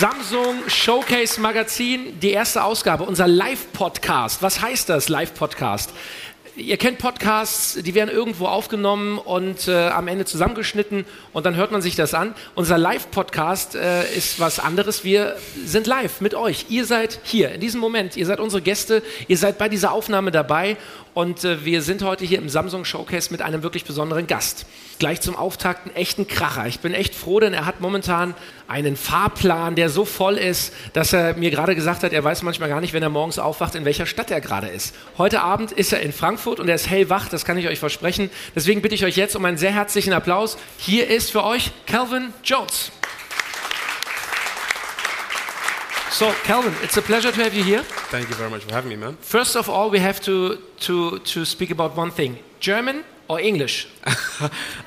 Samsung Showcase Magazin, die erste Ausgabe, unser Live-Podcast. Was heißt das, Live-Podcast? Ihr kennt Podcasts, die werden irgendwo aufgenommen und äh, am Ende zusammengeschnitten und dann hört man sich das an. Unser Live-Podcast äh, ist was anderes. Wir sind live mit euch. Ihr seid hier in diesem Moment. Ihr seid unsere Gäste. Ihr seid bei dieser Aufnahme dabei und äh, wir sind heute hier im Samsung Showcase mit einem wirklich besonderen Gast. Gleich zum Auftakt einen echten Kracher. Ich bin echt froh, denn er hat momentan einen Fahrplan, der so voll ist, dass er mir gerade gesagt hat, er weiß manchmal gar nicht, wenn er morgens aufwacht, in welcher Stadt er gerade ist. Heute Abend ist er in Frankfurt und er ist hellwach, das kann ich euch versprechen. Deswegen bitte ich euch jetzt um einen sehr herzlichen Applaus. Hier ist für euch Calvin Jones. So, Kelvin, it's a pleasure to have you here. Thank you very much for having me, man. First of all, we have to, to, to speak about one thing German or English?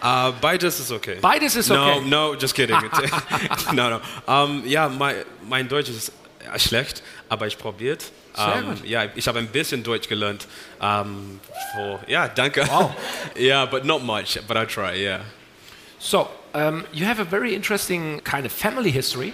uh, beides ist okay. Beides ist okay. No, no, just kidding. no, no. Um, ja, mein, mein Deutsch ist schlecht, aber ich probiert. Um, gut. ja, ich habe ein bisschen Deutsch gelernt. Um, vor, ja, danke. Wow. yeah, but not much, but I try, yeah. So, um, you have a very interesting kind of family history.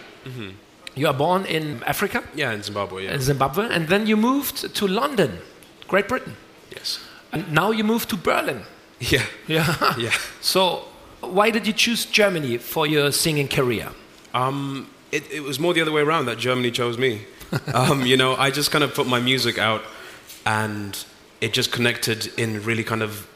You are born in Africa, Yeah, in Zimbabwe, yeah. in Zimbabwe, and then you moved to London, Great Britain. yes. And now you moved to Berlin. Yeah. Yeah. Yeah. So, why did you choose Germany for your singing career? Um, it, it was more the other way around that Germany chose me. um, you know, I just kind of put my music out and it just connected in really kind of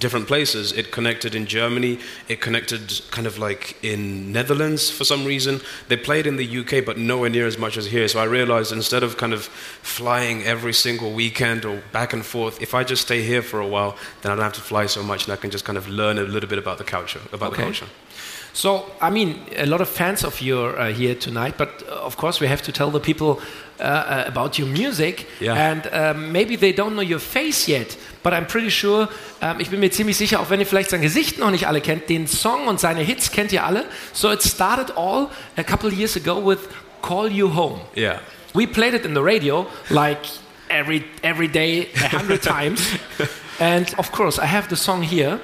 different places. It connected in Germany, it connected kind of like in Netherlands for some reason. They played in the UK, but nowhere near as much as here. So I realized instead of kind of flying every single weekend or back and forth, if I just stay here for a while, then I don't have to fly so much and I can just kind of learn a little bit about the culture. About Okay. the culture. So, I mean, a lot of fans of you are uh, here tonight, but uh, of course, we have to tell the people uh, uh, about your music. Yeah. And um, maybe they don't know your face yet, but I'm pretty sure, ähm, ich bin mir ziemlich sicher, auch wenn ihr vielleicht sein Gesicht noch nicht alle kennt, den Song und seine Hits kennt ihr alle. So, it started all a couple years ago with Call You Home. Yeah. We played it in the radio like every, every day, a hundred times. And of course, I have the song here.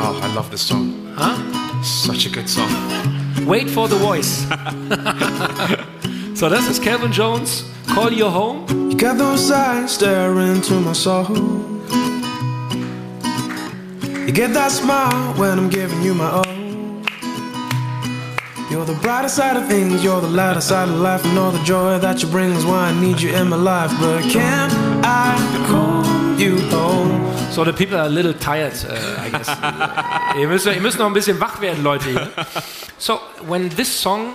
Oh, I love this song. Huh? Such a good song. Wait for the voice. so this is Kevin Jones. Call you home. You got those eyes staring into my soul. You get that smile when I'm giving you my all. You're the brighter side of things, you're the lighter side of life, and all the joy that you bring is why I need you in my life. But can I call you home? So the people are a little tired, uh, I guess. ihr, müsst, ihr müsst noch ein bisschen wach werden, Leute. Hier. So when this song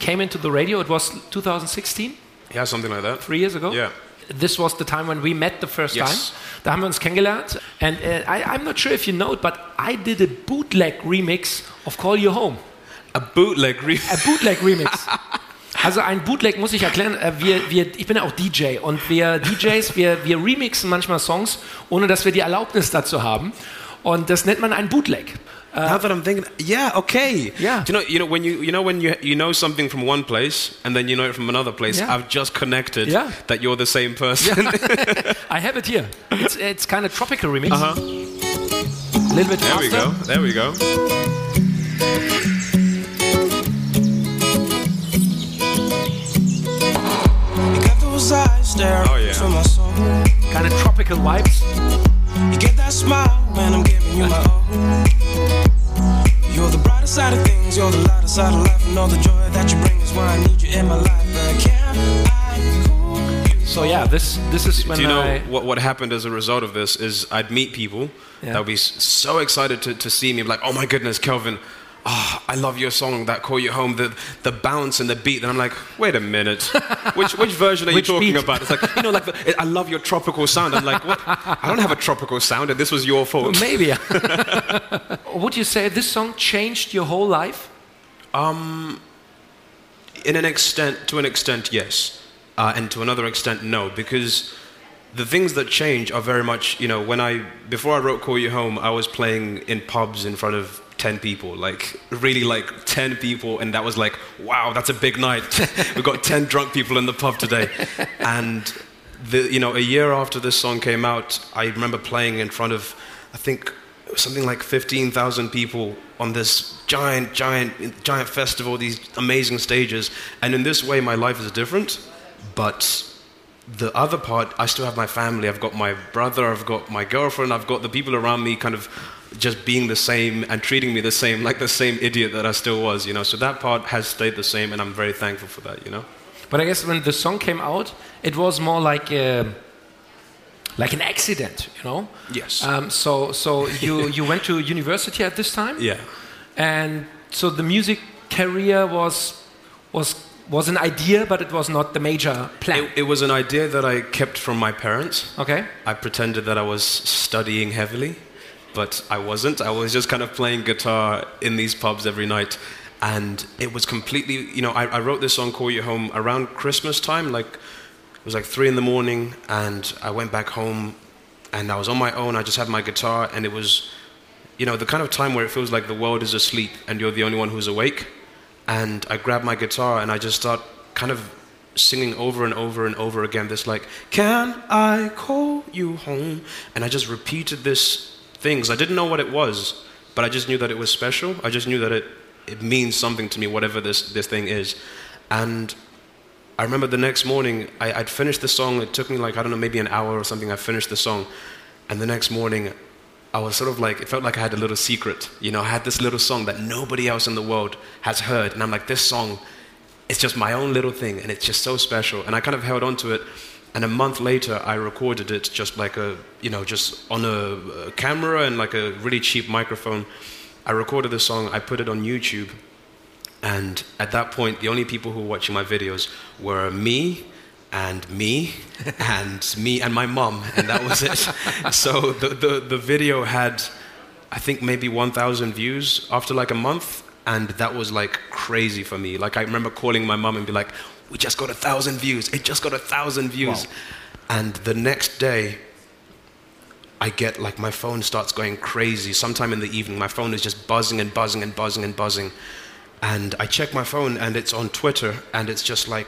came into the radio, it was 2016, Yeah, something like that. three years ago. Yeah. This was the time when we met the first Yes. time. Da haben wir uns kennengelernt. And uh, I, I'm not sure if you know it, but I did a bootleg remix of Call You Home. A bootleg re- Ein Bootleg Remix. Also ein Bootleg muss ich erklären. äh, Wir, wir, ich bin ja auch DJ und wir DJs, wir, wir remixen manchmal Songs, ohne dass wir die Erlaubnis dazu haben. Und das nennt man ein Bootleg. Now that I'm thinking, yeah, okay. Yeah. Do you know, you know when you you know when you you know something from one place and then you know it from another place. Yeah. I've just connected Yeah. that you're the same person. I have it here. It's, it's kind of tropical remix. Uh-huh. A little bit There we faster. go. There we go. You got those eyes staring Oh, yeah. into my soul. Kind of tropical vibes. You get that smile when I'm giving you my all. You're the brighter side of things, you're the lighter side of life, and all the joy that you bring is why I need you in my life. But I call you So yeah, this, this is when Do you know I... what, what happened as a result of this is I'd meet people Yeah. that would be so excited to, to see me, like, oh my goodness, Kelvin, oh, I love your song, that Call You Home, the, the bounce and the beat. And I'm like, wait a minute, which, which version are you talking beat? about? It's like, you know, like, the, I love your tropical sound. I'm like, what? I don't have a tropical sound, and this was your fault. Maybe. Would you say this song changed your whole life? Um, In an extent, to an extent, yes, uh, and to another extent, no, because the things that change are very much, you know, when I before I wrote "Call You Home," I was playing in pubs in front of ten people, like really like ten people, and that was like, wow, that's a big night. We've got ten drunk people in the pub today, and the, you know, a year after this song came out, I remember playing in front of, I think. something like 15,000 people on this giant, giant, giant festival, these amazing stages. And in this way, my life is different. But the other part, I still have my family. I've got my brother, I've got my girlfriend, I've got the people around me kind of just being the same and treating me the same, like the same idiot that I still was, you know. So that part has stayed the same, and I'm very thankful for that, you know. But I guess when the song came out, it was more like a, like an accident, you know. Yes. Um, so so you you went to university at this time. Yeah. And so the music career was was was an idea, but it was not the major plan. It, it was an idea that I kept from my parents. okay. I pretended that I was studying heavily, but I wasn't. I was just kind of playing guitar in these pubs every night. And it was completely, you know, I, I wrote this song, Call You Home, around Christmas time. Like, it was like three in the morning, and I went back home, and I was on my own. I just had my guitar, and it was, you know, the kind of time where it feels like the world is asleep and you're the only one who's awake. And I grabbed my guitar, and I just start kind of singing over and over and over again this like can i call you home and i just repeated this thing 'cause i didn't know what it was but i just knew that it was special i just knew that it, it means something to me whatever this, this thing is and i remember the next morning I, i'd finished the song it took me like i don't know maybe an hour or something i finished the song and the next morning I was sort of like, it felt like I had a little secret. You know, I had this little song that nobody else in the world has heard. And I'm like, this song, it's just my own little thing. And it's just so special. And I kind of held on to it. And a month later, I recorded it just like a, you know, just on a, a camera and like a really cheap microphone. I recorded the song, I put it on YouTube. And at that point, the only people who were watching my videos were me and me and me and my mum, and that was it. so the, the, the video had, I think, maybe 1,000 views after like a month, and that was like crazy for me. Like, I remember calling my mum and be like, We just got a thousand views, it just got a thousand views. Wow. And the next day, I get like my phone starts going crazy. Sometime in the evening, my phone is just buzzing and buzzing and buzzing and buzzing. And I check my phone and it's on Twitter and it's just like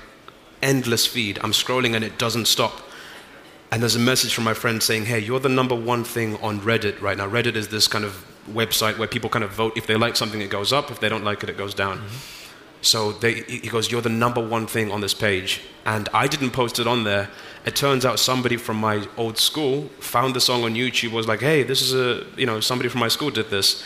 endless feed. I'm scrolling and it doesn't stop. And there's a message from my friend saying, Hey, you're the number one thing on Reddit right now. Reddit is this kind of website where people kind of vote. If they like something, it goes up. If they don't like it, it goes down. Mm-hmm. So they, he goes, You're the number one thing on this page. And I didn't post it on there. It turns out somebody from my old school found the song on YouTube, was like, Hey, this is a, you know, somebody from my school did this.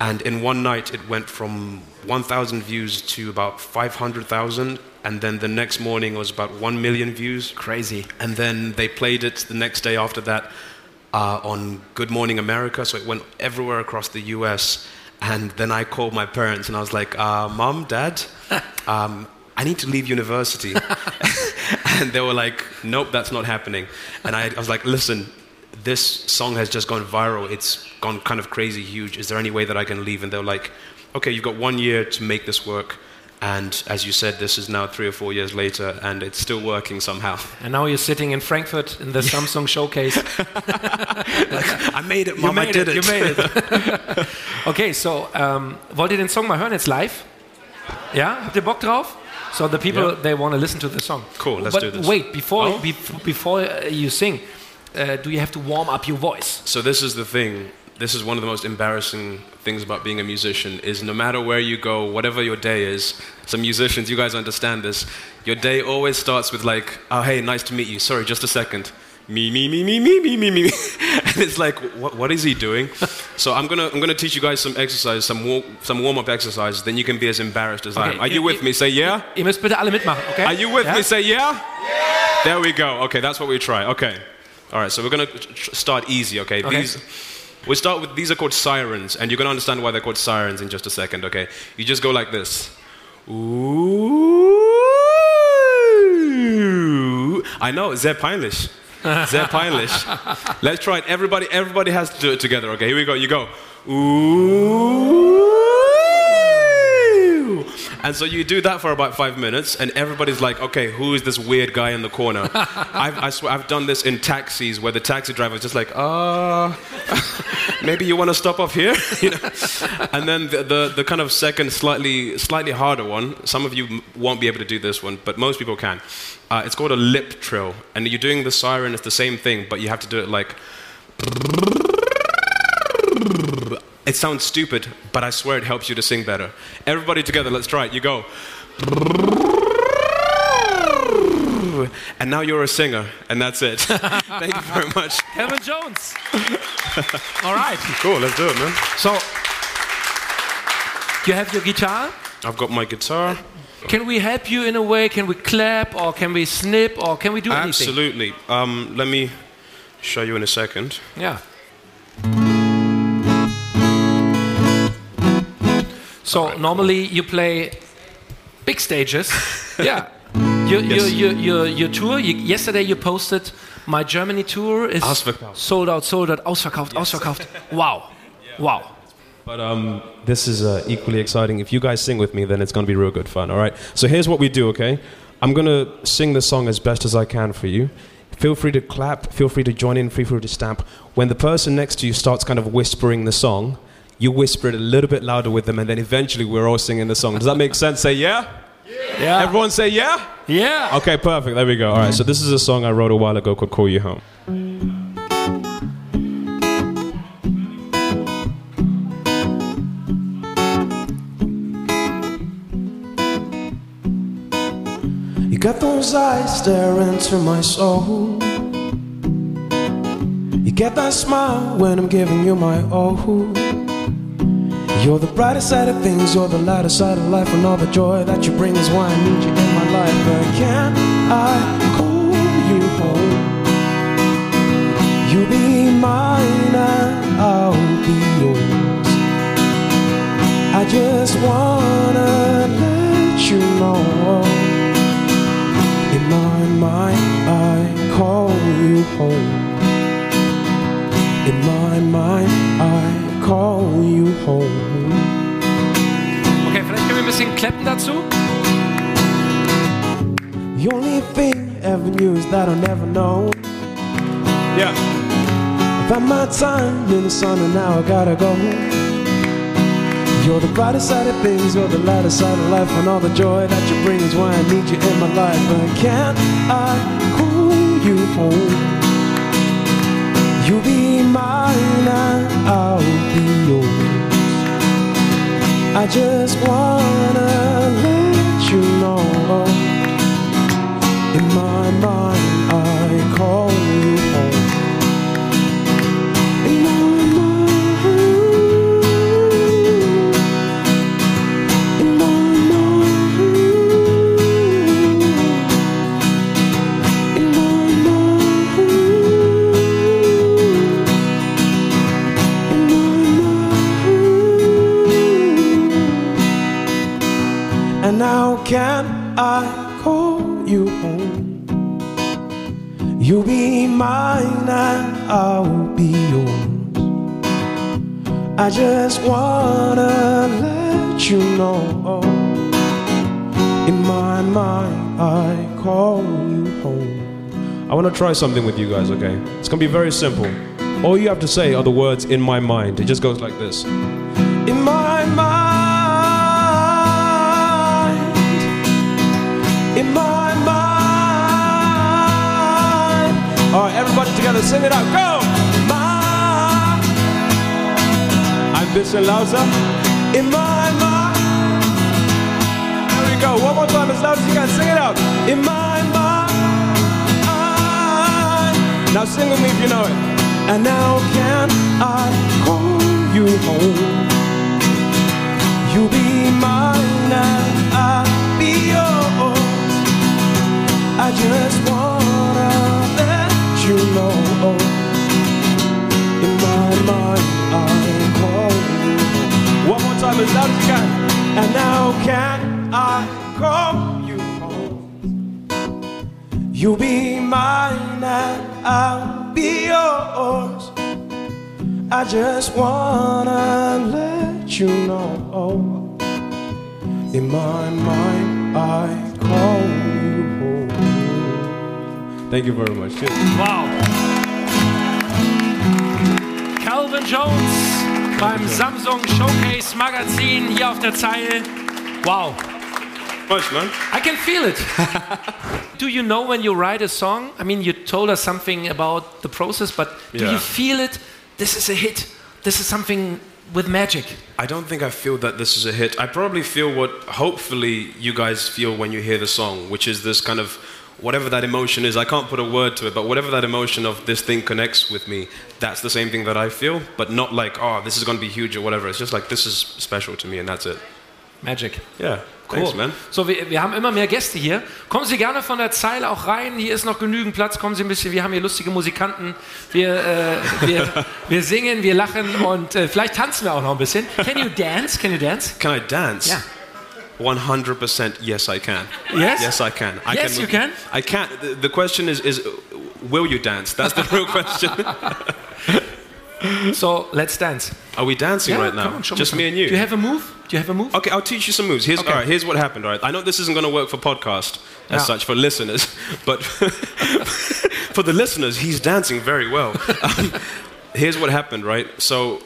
And in one night, it went from 1,000 views to about 500,000. And then the next morning, it was about 1 million views. Crazy. And then they played it the next day after that uh, on Good Morning America. So it went everywhere across the US. And then I called my parents and I was like, uh, Mom, Dad, um, I need to leave university. and they were like, Nope, that's not happening. And I, I was like, Listen, this song has just gone viral. It's gone kind of crazy huge. Is there any way that I can leave? And they were like, Okay, you've got one year to make this work. And as you said, this is now three or four years later, and it's still working somehow. And now you're sitting in Frankfurt in the Samsung showcase. I made it, You Mom. I made did it, it. you made it. okay, so um, wollt ihr den Song mal hören jetzt live? Ja, habt ihr Bock drauf? So the people Yeah. they want to listen to the song. Cool, let's but do this. Wait, before Oh. bef- before you sing, uh, do you have to warm up your voice? So this is the thing. This is one of the most embarrassing things about being a musician is no matter where you go, whatever your day is, some musicians, you guys understand this, your day always starts with like, oh hey, nice to meet you. Sorry, just a second. Me, me, me, me, me, me, me, me. and it's like, what, what is he doing? so I'm gonna, I'm gonna teach you guys some exercise, some, war, some warm-up exercises, then you can be as embarrassed as I am. Are you you- with me? Say yeah? Ihr müsst bitte alle mitmachen, okay? Are you with Ja? me? Say yeah? There we go. Okay, that's what we try. Okay. All right, so we're going to tr- start easy, okay? Okay. These we start with these are called sirens and you're to understand why they're called sirens in just a second, okay? You just go like this. Ooh. I know, sehr peinlich. Sehr. Let's try it. Everybody everybody has to do it together, okay? Here we go. You go. Ooh. And so you do that for about five minutes, and everybody's like, okay, who is this weird guy in the corner? I've, I swear, I've done this in taxis where the taxi driver is just like, uh, maybe you want to stop off here? you know? And then the, the, the kind of second, slightly, slightly harder one, some of you won't be able to do this one, but most people can. Uh, it's called a lip trill. And you're doing the siren, it's the same thing, but you have to do it like. It sounds stupid, but I swear it helps you to sing better. Everybody together, let's try it. You go. And now you're a singer, and that's it. Thank you very much. Kevin Jones. All right. Cool, let's do it, man. So, you have your guitar. I've got my guitar. Can we help you in a way? Can we clap or can we snip or can we do anything? Absolutely. Um, let me show you in a second. Yeah. So normally you play big stages. yeah. Your, Yes. your, your, your, your tour, you, yesterday you posted my Germany tour is Ausverkauft. sold out, sold out, ausverkauft, ausverkauft. Wow. Wow. But um, this is uh, equally exciting. If you guys sing with me, then it's going to be real good fun, all right? So here's what we do, okay? I'm going to sing the song as best as I can for you. Feel free to clap, feel free to join in, feel free to stamp. When the person next to you starts kind of whispering the song, you whisper it a little bit louder with them, and then eventually we're all singing the song. Does that make sense? Say yeah? Yeah. Everyone say yeah? yeah. Okay, perfect. There we go. All right, so this is a song I wrote a while ago called Call You Home. You got those eyes staring into my soul. You get that smile when I'm giving you my all. You're the brighter side of things, you're the lighter side of life, and all the joy that you bring is why I need you in my life. But can I call you home? You'll be mine and I'll be yours. I just wanna let you know. In my mind, I call you home. In my mind, I call you home. Okay, vielleicht können wir ein bisschen klappen dazu. The only thing ever knew is that I'll never know. Yeah. Had my time in the sun and now I gotta go. You're the brighter side of things, you're the lighter side of life, and all the joy that you bring is why I need you in my life. But can't I call you home? You be mine and I'll be yours. I just wanna let you know. You'll be mine and I'll be yours. I just wanna let you know. In my mind, I call you home. I want to try something with you guys, okay? It's going to be very simple. All you have to say are the words in my mind. It just goes like this. In my mind, everybody together, sing it out. Go! My, I'm bisschen lauter. in my mind. There we go. One more time, as loud as you can. Sing it out. In my mind. Now sing with me if you know it. And now can I call you home? You be mine and I'll be yours. I just wanna time as loud as you can. And now can I call you home? You'll be mine and I'll be yours. I just wanna let you know. In my mind, I call you home. Thank you very much. Cheers. Wow. Kelvin Jones beim Samsung Showcase Magazin hier auf der Zeile. Wow. I can feel it. do you know when you write a song? I mean, you told us something about the process, but do Yeah. you feel it? This is a hit. This is something with magic? I don't think I feel that this is a hit. I probably feel what hopefully you guys feel when you hear the song, which is this kind of whatever that emotion is. I can't put a word to it, but whatever that emotion of this thing connects with me, that's the same thing that I feel, but not like, oh, this is going to be huge or whatever. It's just like, this is special to me and that's it. Magic. Yeah. Cool. Thanks, man. So, wir, wir haben immer mehr Gäste hier. Kommen Sie gerne von der Zeile auch rein. Hier ist noch genügend Platz. Kommen Sie ein bisschen. Wir haben hier lustige Musikanten. Wir, äh, wir, wir singen, wir lachen und äh, vielleicht tanzen wir auch noch ein bisschen. Can you dance? Can you dance? Can I dance? Yeah. 100% yes, I can. Yes? Yes, I can. I Yes, can you can? I can. The, the question is, is will you dance? That's the real question. So, let's dance. Are we dancing right now? on, Just some. me and you? Do you have a move? Do you have a move? Okay, I'll teach you some moves. Here's, Okay. all right, here's what happened. All right, I know this isn't going to work for podcast as Yeah. such for listeners, but for the listeners, he's dancing very well. Um, here's what happened. Right, so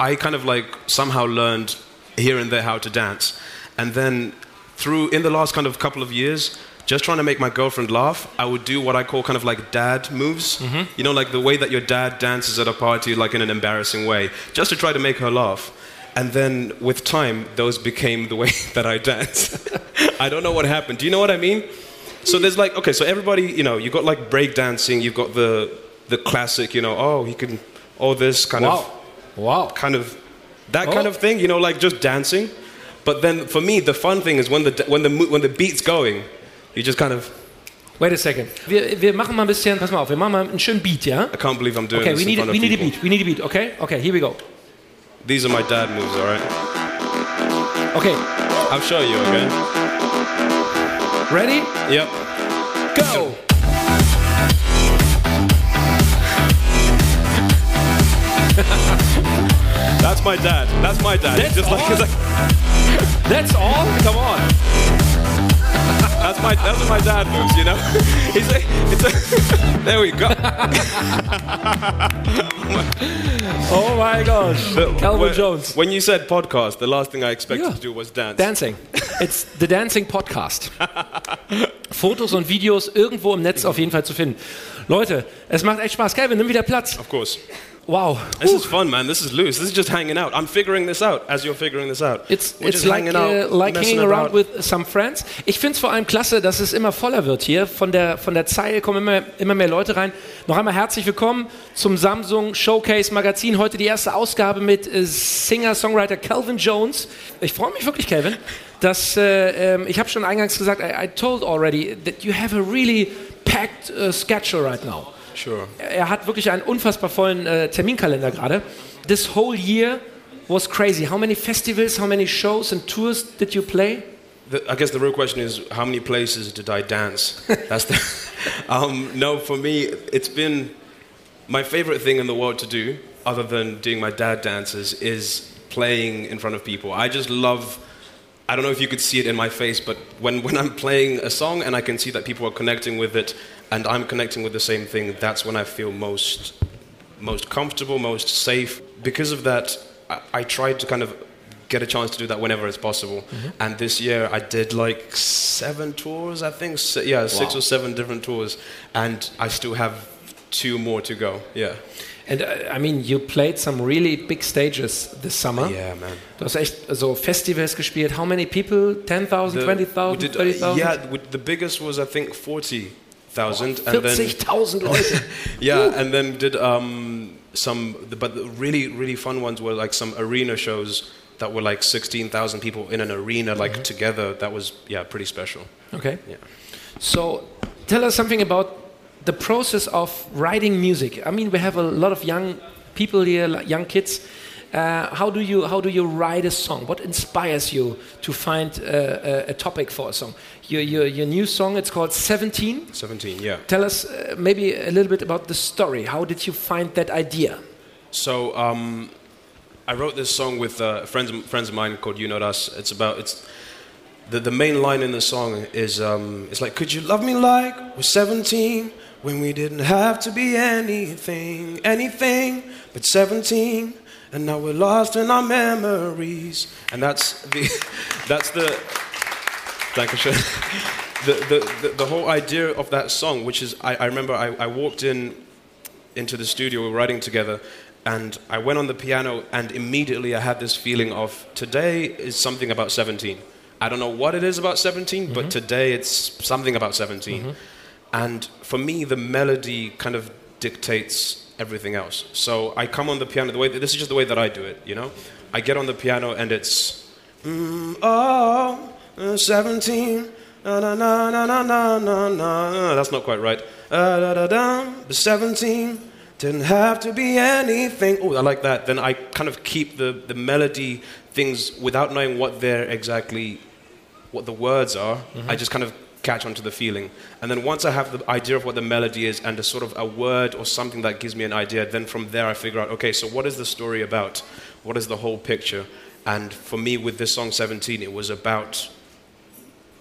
I kind of like somehow learned here and there how to dance, and then through in the last kind of couple of years. Just trying to make my girlfriend laugh, I would do what I call kind of like dad moves. Mm-hmm. You know, like the way that your dad dances at a party, like in an embarrassing way, just to try to make her laugh. And then with time, those became the way that I dance. I don't know what happened. Do you know what I mean? So there's like, okay, so everybody, you know, you've got like break dancing, you've got the, the classic, you know, oh, he can, all this kind Wow. of, Wow. kind of, that Oh. kind of thing, you know, like just dancing. But then for me, the fun thing is when the, when the, when the beat's going, you just kind of, Wait a second. Wir, wir machen mal ein bisschen, pass mal auf, wir machen mal einen schönen Beat, ja? I can't believe I'm doing Okay, this we in need, front we need a beat. We need a beat, okay? Okay, here we go. These are my dad moves, all right? Okay, I'll show you, okay? ready? Yep. Go! That's my dad. That's my dad. That's just like? That's all? Come on. that's my those are my dad moves, you know. He's like, it's a, there we go. Oh my gosh. Calvin when, Jones. When you said podcast, the last thing I expected Yeah. to do was dance. Dancing. It's the Dancing Podcast. Fotos und Videos irgendwo im Netz auf jeden Fall zu finden. Leute, es macht echt Spaß. Calvin, nimm wieder Platz. Of course. Wow. This is fun, man. This is loose. This is just hanging out. I'm figuring this out as you're figuring this out. It's, We're it's just like, hanging out, uh, like hanging around about. with some friends. Ich finde es vor allem klasse, dass es immer voller wird hier. Von der, von der Zeile kommen immer, immer mehr Leute rein. Noch einmal herzlich willkommen zum Samsung Showcase Magazin. Heute die erste Ausgabe mit äh, Singer-Songwriter Calvin Jones. Ich freue mich wirklich, Calvin, dass äh, ähm, ich habe schon eingangs gesagt, I, I told already that you have a really packed uh, schedule right now. Sure. Er hat wirklich einen unfassbar vollen äh, Terminkalender gerade. This whole year was crazy. How many festivals, how many shows and tours did you play? The, I guess the real question is how many places did I dance? That's the. um, no, for me, it's been my favorite thing in the world to do, other than doing my dad dances, is playing in front of people. I just love. I don't know if you could see it in my face, but when, when I'm playing a song and I can see that people are connecting with it and I'm connecting with the same thing, that's when I feel most, most comfortable, most safe. Because of that, I, I try to kind of get a chance to do that whenever it's possible. Mm-hmm. And this year I did like seven tours, I think. Si- yeah, six Wow. or seven different tours. And I still have two more to go. Yeah. And uh, I mean, you played some really big stages this summer. Yeah, man. Du hast echt so Festivals gespielt. How many people? 10,000, 20,000, 30,000? Yeah, we- the biggest was I think 40,000. and then 40.000 Leute. Yeah, and then did um, some, but the really, really fun ones were like some arena shows that were like 16,000 people in an arena, like together. That was, yeah, pretty special. Okay. Yeah. So tell us something about the process of writing music. I mean, we have a lot of young people here, young kids. Uh, how do you how do you write a song? What inspires you to find uh, a, a topic for a song? Your, your your new song it's called 17. 17, yeah. Tell us uh, maybe a little bit about the story. How did you find that idea? So um, I wrote this song with uh, friends friends of mine called You Not Us. It's about it's the the main line in the song is um, it's like Could you love me like we're 17 when we didn't have to be anything anything but 17 and now we're lost in our memories and that's the that's the Dankeschön. The, the, the, the whole idea of that song, which is, I, I remember I, I walked in into the studio, we were writing together, And I went on the piano, and immediately I had this feeling of today is something about 17. I don't know what it is about 17, but mm-hmm. today it's something about 17. Mm-hmm. And for me, the melody kind of dictates everything else. So I come on the piano the way this is just the way that I do it. You know, I get on the piano and it's mm, oh uh, 17. Na, na, na, na, na, na, na. That's not quite right. Uh, da, da, da, but 17 didn't have to be anything. Oh, I like that. Then I kind of keep the, the melody things without knowing what they're exactly, what the words are. I just kind of catch onto the feeling. And then once I have the idea of what the melody is and a sort of a word or something that gives me an idea, then from there I figure out, okay, so what is the story about? What is the whole picture? And for me, with this song 17, it was about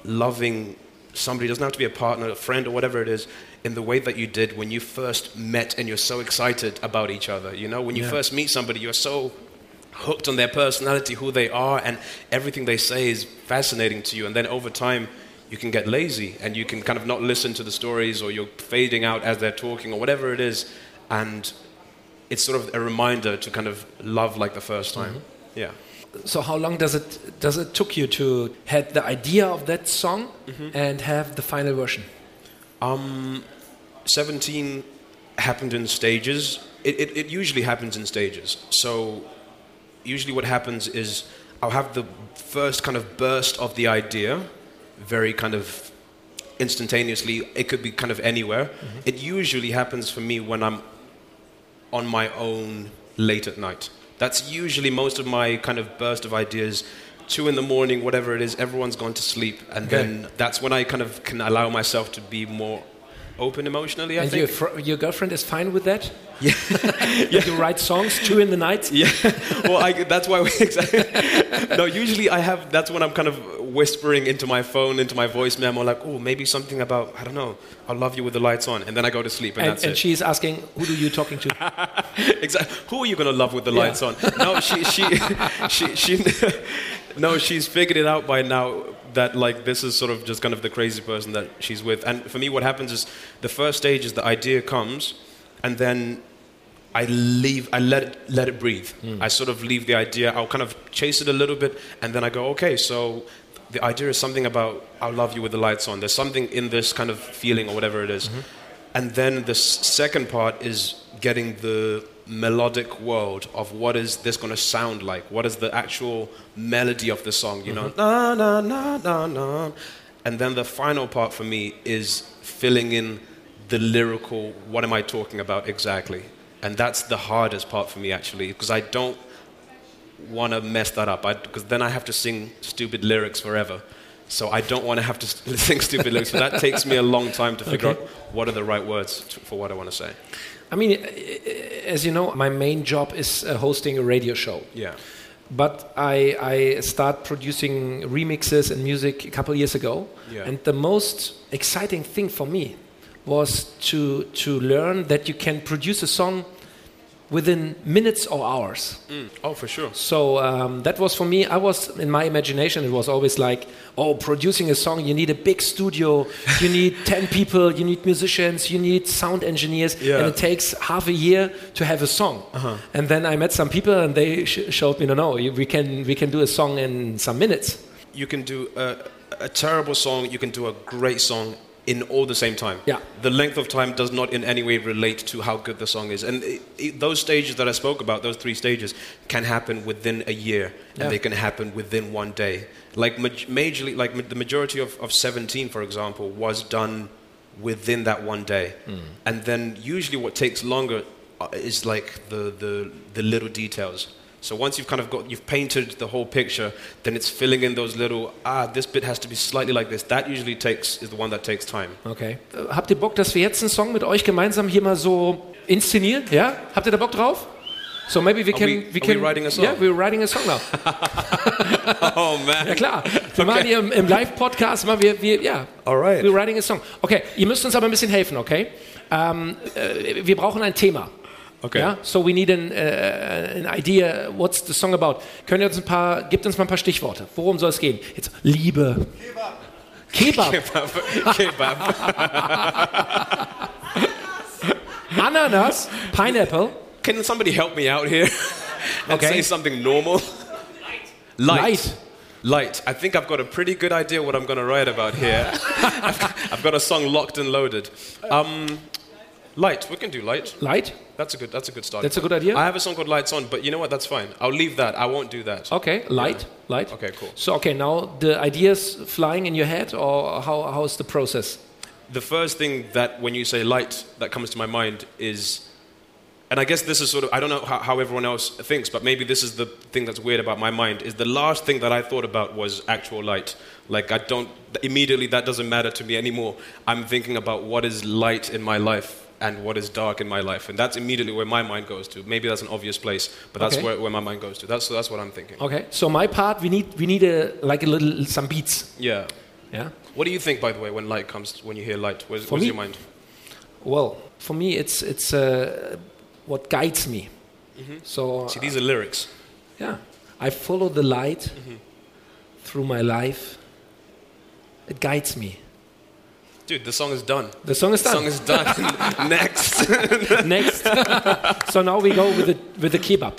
loving somebody, it doesn't have to be a partner, a friend, or whatever it is, in the way that you did when you first met and you're so excited about each other. You know, when you Yeah. first meet somebody, you're so hooked on their personality, who they are, and everything they say is fascinating to you. And then over time, you can get lazy and you can kind of not listen to the stories or you're fading out as they're talking or whatever it is. And it's sort of a reminder to kind of love like the first time. Yeah. So how long does it does it took you to had the idea of that song Mm-hmm. and have the final version? Um, 17 happened in stages. It, it, it usually happens in stages. So, usually, what happens is I'll have the first kind of burst of the idea, very kind of instantaneously. It could be kind of anywhere. Mm-hmm. It usually happens for me when I'm on my own late at night. That's usually most of my kind of burst of ideas. Two in the morning, whatever it is, everyone's gone to sleep, and Okay. then that's when I kind of can allow myself to be more open emotionally. I and your, think. fr- your girlfriend is fine with that? Yeah. That you write songs two in the night? Yeah, well, I, that's why we exactly. no, usually I have. That's when I'm kind of whispering into my phone, into my voice memo, like, oh, maybe something about I don't know. I'll love you with the lights on, and then I go to sleep, and, And, that's and it. And she's asking, who are you talking to? exactly. Who are you gonna love with the Yeah. lights on? No, she, she, she, she. No, she's figured it out by now that like this is sort of just kind of the crazy person that she's with. And for me, what happens is the first stage is the idea comes, and then I leave. I let it, let it breathe. Hmm. I sort of leave the idea. I'll kind of chase it a little bit, and then I go, okay, so. The idea is something about I'll love you with the lights on. There's something in this kind of feeling or whatever it is. Mm-hmm. And then the s- second part is getting the melodic world of what is this going to sound like? What is the actual melody of the song? You know, mm-hmm. na na na na na. And then the final part for me is filling in the lyrical. What am I talking about exactly? And that's the hardest part for me actually, because I don't want to mess that up. Because then I have to sing stupid lyrics forever. So I don't want to have to sing stupid lyrics. So that takes me a long time to figure Okay. out what are the right words for what I want to say. I mean, uh, as you know, my main job is uh, hosting a radio show. Yeah. But I, I start producing remixes and music a couple years ago. Yeah. And the most exciting thing for me was to, to learn that you can produce a song within minutes or hours. Oh, for sure. So um, that was for me. I was in my imagination. It was always like, oh, producing a song. You need a big studio. You need ten people. You need musicians. You need sound engineers. Yeah. And it takes half a year to have a song. Uh-huh. And then I met some people, and they sh- showed me, no, no, you- we can we can do a song in some minutes. You can do a, a terrible song, you can do a great song in all the same time. Yeah. The length of time does not in any way relate to how good the song is. And it, it, those stages that I spoke about, those three stages, can happen within a year, and they can happen within one day. Like maj- majorly, like ma- the majority of, of 17, for example, was done within that one day. And then usually what takes longer uh, is like the, the, the little details. So once you've kind of got, you've painted the whole picture, then it's filling in those little, ah, this bit has to be slightly like this. That usually takes, is the one that takes time. Okay. Äh, Habt ihr Bock, dass wir jetzt einen Song mit euch gemeinsam hier mal so inszenieren? Ja? Habt ihr da Bock drauf? So maybe we can. we- are we writing a song? Yeah, we're writing a song now. Oh man. Ja klar. Wir machen hier im, im Live-Podcast, machen wir, wir, ja. Alright. We're writing a song. Okay, ihr müsst uns aber ein bisschen helfen, okay? Ähm, äh, wir brauchen ein Thema. Okay. Ja? So we need an, äh, an idea, what's the song about? Könnt ihr uns ein paar, gebt uns mal ein paar Stichworte. Worum soll es gehen? Jetzt Liebe. Kebab. Kebab. Kebab. Ananas. Pineapple. Can somebody help me out here and Okay. say something normal? Light. Light. Light. I think I've got a pretty good idea what I'm going to write about here. I've, I've got a song locked and loaded. Um, light. We can do light. Light? That's a good. That's a good start. That's a good idea? I have a song called Lights On, but you know what? That's fine. I'll leave that. I won't do that. Okay, light, light. Okay, cool. So, okay, now the ideas flying in your head, or how, how's the process? the first thing that when you say light that comes to my mind is and i guess this is sort of i don't know how, how everyone else thinks but maybe this is the thing that's weird about my mind is the last thing that i thought about was actual light like i don't immediately that doesn't matter to me anymore i'm thinking about what is light in my life and what is dark in my life and that's immediately where my mind goes to maybe that's an obvious place but that's Okay. where, where my mind goes to that's, that's what i'm thinking Okay, so my part, we need we need a like a little some beats. yeah Yeah. what do you think by the way when light comes when you hear light where's, me- your mind Well, for me, it's it's uh, what guides me. So Mm-hmm. see these are lyrics yeah, I follow the light Mm-hmm. through my life. It guides me. Dude the song is done The song is done. The song is done. Next. Next. so now we go with the with the kebab.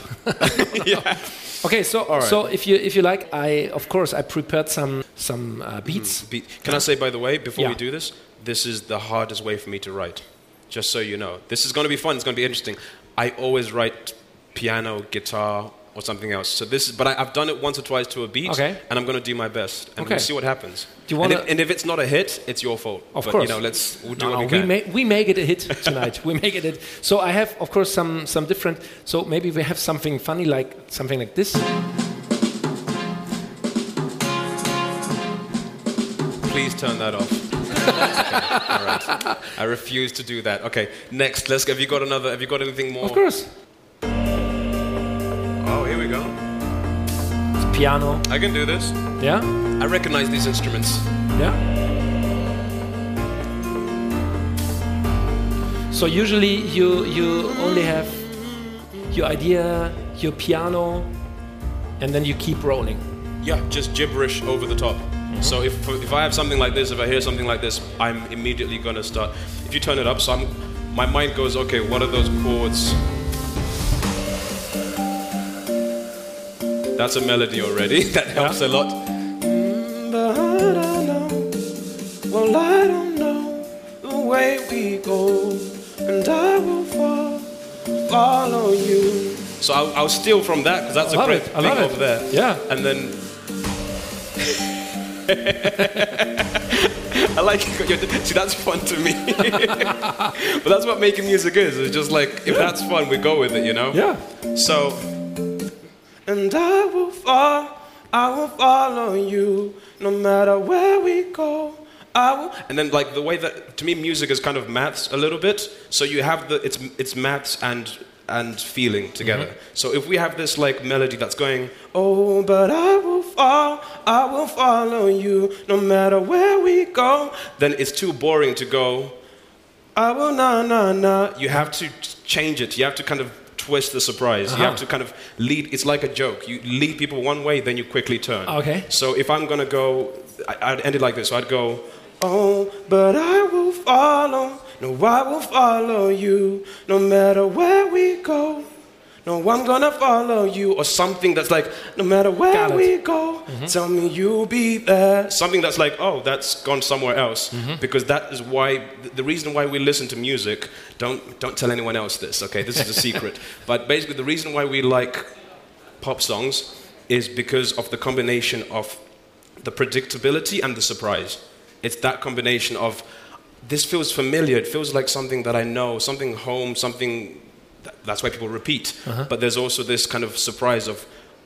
yeah. Okay, so right. so if you if you like, I of course I prepared some some uh, beats. Be- Can I say, by the way, before we do this, this is the hardest way for me to write. Just so you know. This is going to be fun. It's going to be interesting. I always write piano, guitar, or something else. So this is, but I, I've done it once or twice to a beat, Okay. and I'm going to do my best, and Okay. we'll see what happens. Do you and, wanna- if, and if it's not a hit, it's your fault. Of but, course. You know, let's we'll do No, what we we, can. ma- we make it a hit tonight. we make it a hit. So I have, of course, some some different. So maybe we have something funny like something like this. Please turn that off. okay. All right. I refuse to do that. Okay. Next, let's. Have you got another? Have you got anything more? Of course, Oh, here we go. it's piano. I can do this. Yeah, I recognize these instruments. yeah. So usually you you only have your idea, your piano, and then you keep rolling. Yeah, just gibberish over the top. Mm-hmm. So if, if I have something like this, if I hear something like this, I'm immediately gonna start. If you turn it up, so I'm, my mind goes, okay, what are those chords? That's a melody already. that helps a lot. But I don't know. Well, I don't know the way we go, and I will fall, follow you. So I'll, I'll steal from that because that's I a love great it, I thing it. over there. Yeah. And then. I like your, see that's fun to me, but that's what making music is. It's just like if that's fun, we go with it, you know. Yeah. So And I will fall, I will follow you, no matter where we go. I will. and then like the way that to me music is kind of maths a little bit. So you have the it's it's maths and and feeling together. Mm-hmm. So if we have this like melody that's going Oh, but I will fall, I will follow you, no matter where we go. then it's too boring to go. I will na na na. You have to change it. You have to kind of twist the surprise. You have uh-huh. to kind of lead. It's like a joke. You lead people one way, then you quickly turn. Okay. So if I'm gonna go, I, I'd end it like this. So I'd go. Oh, but I will follow. No, I will follow you, no matter where we go. No, I'm gonna follow you. Or something that's like No matter where we go, tell me you'll be there. something that's like, oh, that's gone somewhere else. Mm-hmm. Because that is why the reason why we listen to music. Don't don't tell anyone else this. Okay, this is a secret. But basically, the reason why we like pop songs is because of the combination of the predictability and the surprise. It's that combination of this feels familiar. It feels like something that I know, something home, something. That, that's why people repeat. Uh-huh. But there's also this kind of surprise of,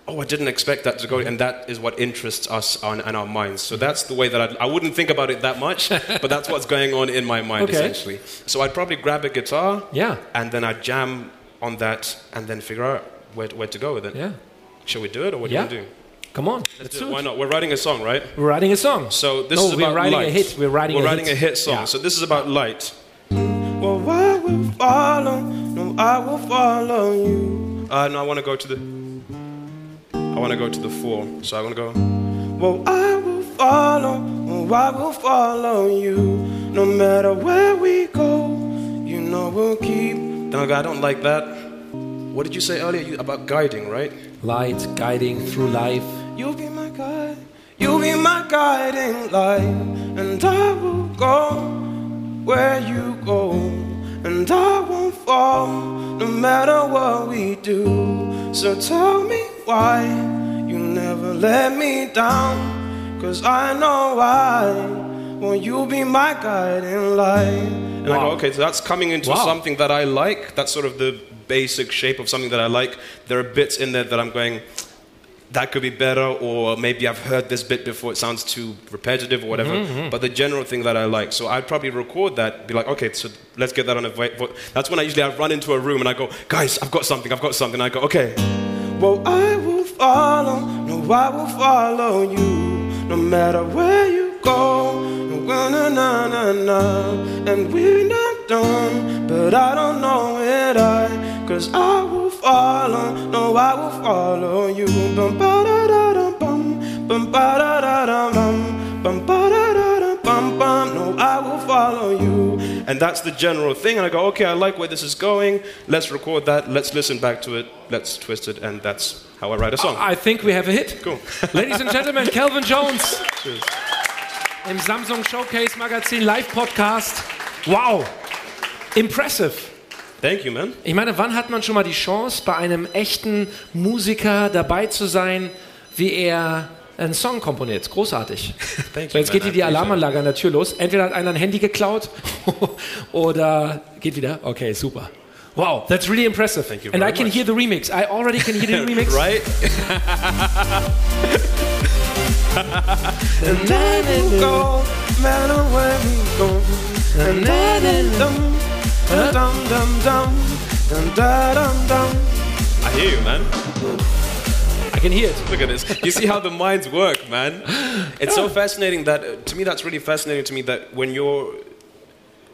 oh, I didn't expect that to go, and that is what interests us on, and our minds. So that's the way that I'd, I wouldn't think about it that much, but that's what's going on in my mind Okay. essentially. So I'd probably grab a guitar, Yeah. and then I'd jam on that, and then figure out where, where to go with it. Yeah. Shall we do it, or what Yeah. do you want to do? Come on. Let's Let's do do it. Why not? We're writing a song, right? We're writing a song. So this No, is we're about writing a light. hit. We're writing We're a writing hit. a hit song. Yeah. So this is about light. Well, I will follow. I will follow you. Uh, no, I want to go to the. I want to go to the four. So I want to go. Well, I will follow. Oh, I will follow you, no matter where we go. You know we'll keep. No, I don't like that. what did you say earlier you, about guiding, right? Light guiding through life. You'll be my guide. You'll be my guiding light, and I will go where you go, and I won't fall no matter what we do. So tell me why you never let me down, cause I know why. Well, you'll be my guiding light. And I go, okay, so that's coming into Wow. something that I like. That's sort of the basic shape of something that I like. There are bits in there that I'm going, that could be better, or maybe I've heard this bit before, it sounds too repetitive or whatever. Mm-hmm, But the general thing that I like. So I'd probably record that, be like, okay, so let's get that on a vo- That's when I usually I run into a room and I go, guys, I've got something, I've got something. I go, okay. Well, I will follow, no, I will follow you, no matter where you go. No, na na na na, and we're not done, but I don't know it. I, cause I will follow, no, I will follow you. Bum ba da da dum bum, bum ba da da dum bum, bum ba da da dum bum bum. No, I will follow you. And that's the general thing. And I go, okay, I like where this is going. Let's record that. Let's listen back to it. Let's twist it. And that's how I write a song. I think we have a hit. Cool. Ladies and Gentlemen, Kelvin Jones Cheers. im Samsung Showcase Magazin Live Podcast. Wow, impressive. Thank you, man. Ich meine, wann hat man schon mal die Chance, bei einem echten Musiker dabei zu sein, wie er einen Song komponiert? Großartig. Thank So, jetzt geht hier die Alarmanlage an der Tür los. Entweder hat einer ein Handy geklaut oder geht wieder. Okay, super. Wow, that's really impressive. Thank you And I can much. hear the remix. I already can hear the remix. Right? And I will go, matter where we go. And da dum dum, dum dum dum, dum da dum dum. I hear you, man. I can hear it. Look at this. You see how the minds work, man. It's so fascinating that, uh, to me, that's really fascinating to me that when you're.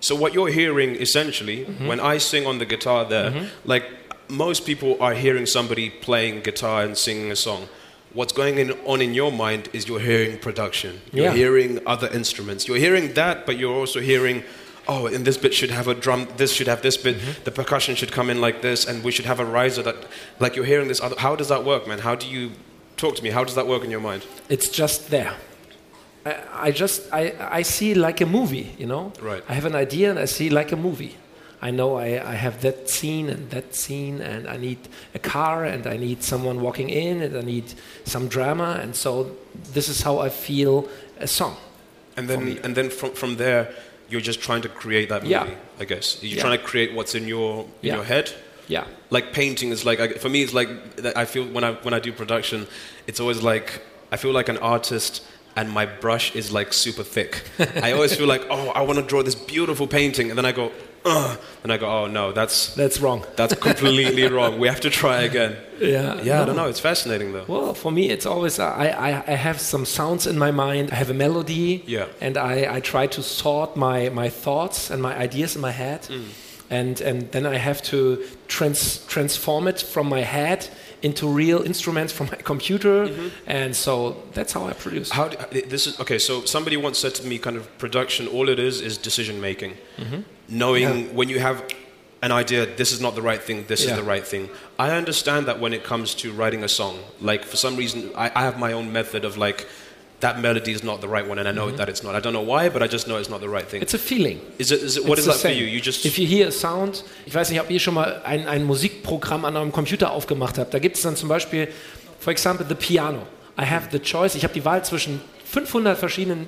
So, what you're hearing essentially, when I sing on the guitar there, like most people are hearing somebody playing guitar and singing a song. What's going in, on in your mind is you're hearing production. You're Yeah. hearing other instruments. You're hearing that, but you're also hearing, oh, and this bit should have a drum, this should have this bit, mm-hmm. the percussion should come in like this, and we should have a riser that, like you're hearing this other. How does that work, man? How do you talk to me? How does that work in your mind? It's just there. I, I just I, I see like a movie, you know. Right. I have an idea and I see like a movie. I know I, I have that scene and that scene and I need a car and I need someone walking in and I need some drama and so this is how I feel a song. And then, and then from, from there, you're just trying to create that movie, Yeah. I guess. You're Yeah. trying to create what's in your, in Yeah. your head. Yeah. Like painting is like, for me, it's like, I feel when I, when I do production, it's always like, I feel like an artist and my brush is like super thick. I always feel like, oh, I want to draw this beautiful painting. And then I go, Ugh. and I go, oh no, that's, That's wrong. that's completely wrong. We have to try again. Yeah. Yeah, I don't know. It's fascinating though. Well, for me, it's always uh, I, I, I have some sounds in my mind. I have a melody, Yeah. and I, I try to sort my, my thoughts and my ideas in my head, Mm. and and then I have to trans, transform it from my head into real instruments from my computer, Mm-hmm. and so that's how I produce. How do, this is okay. So somebody once said to me, kind of production. All it is is decision making, knowing when you have an idea, this is not the right thing. This Yeah. is the right thing. I understand that when it comes to writing a song, like for some reason, I, I have my own method of like that melody is not the right one, and I know that it's not. I don't know why, but I just know it's not the right thing. It's a feeling. is it? Is it? What It's is that for same. you? You just If you hear a sound, ich weiß nicht, ob ihr schon mal ein, ein Musikprogramm an eurem Computer aufgemacht habt. Da gibt es dann zum Beispiel, for example, the piano. I have the choice. Ich habe die Wahl zwischen 500 verschiedenen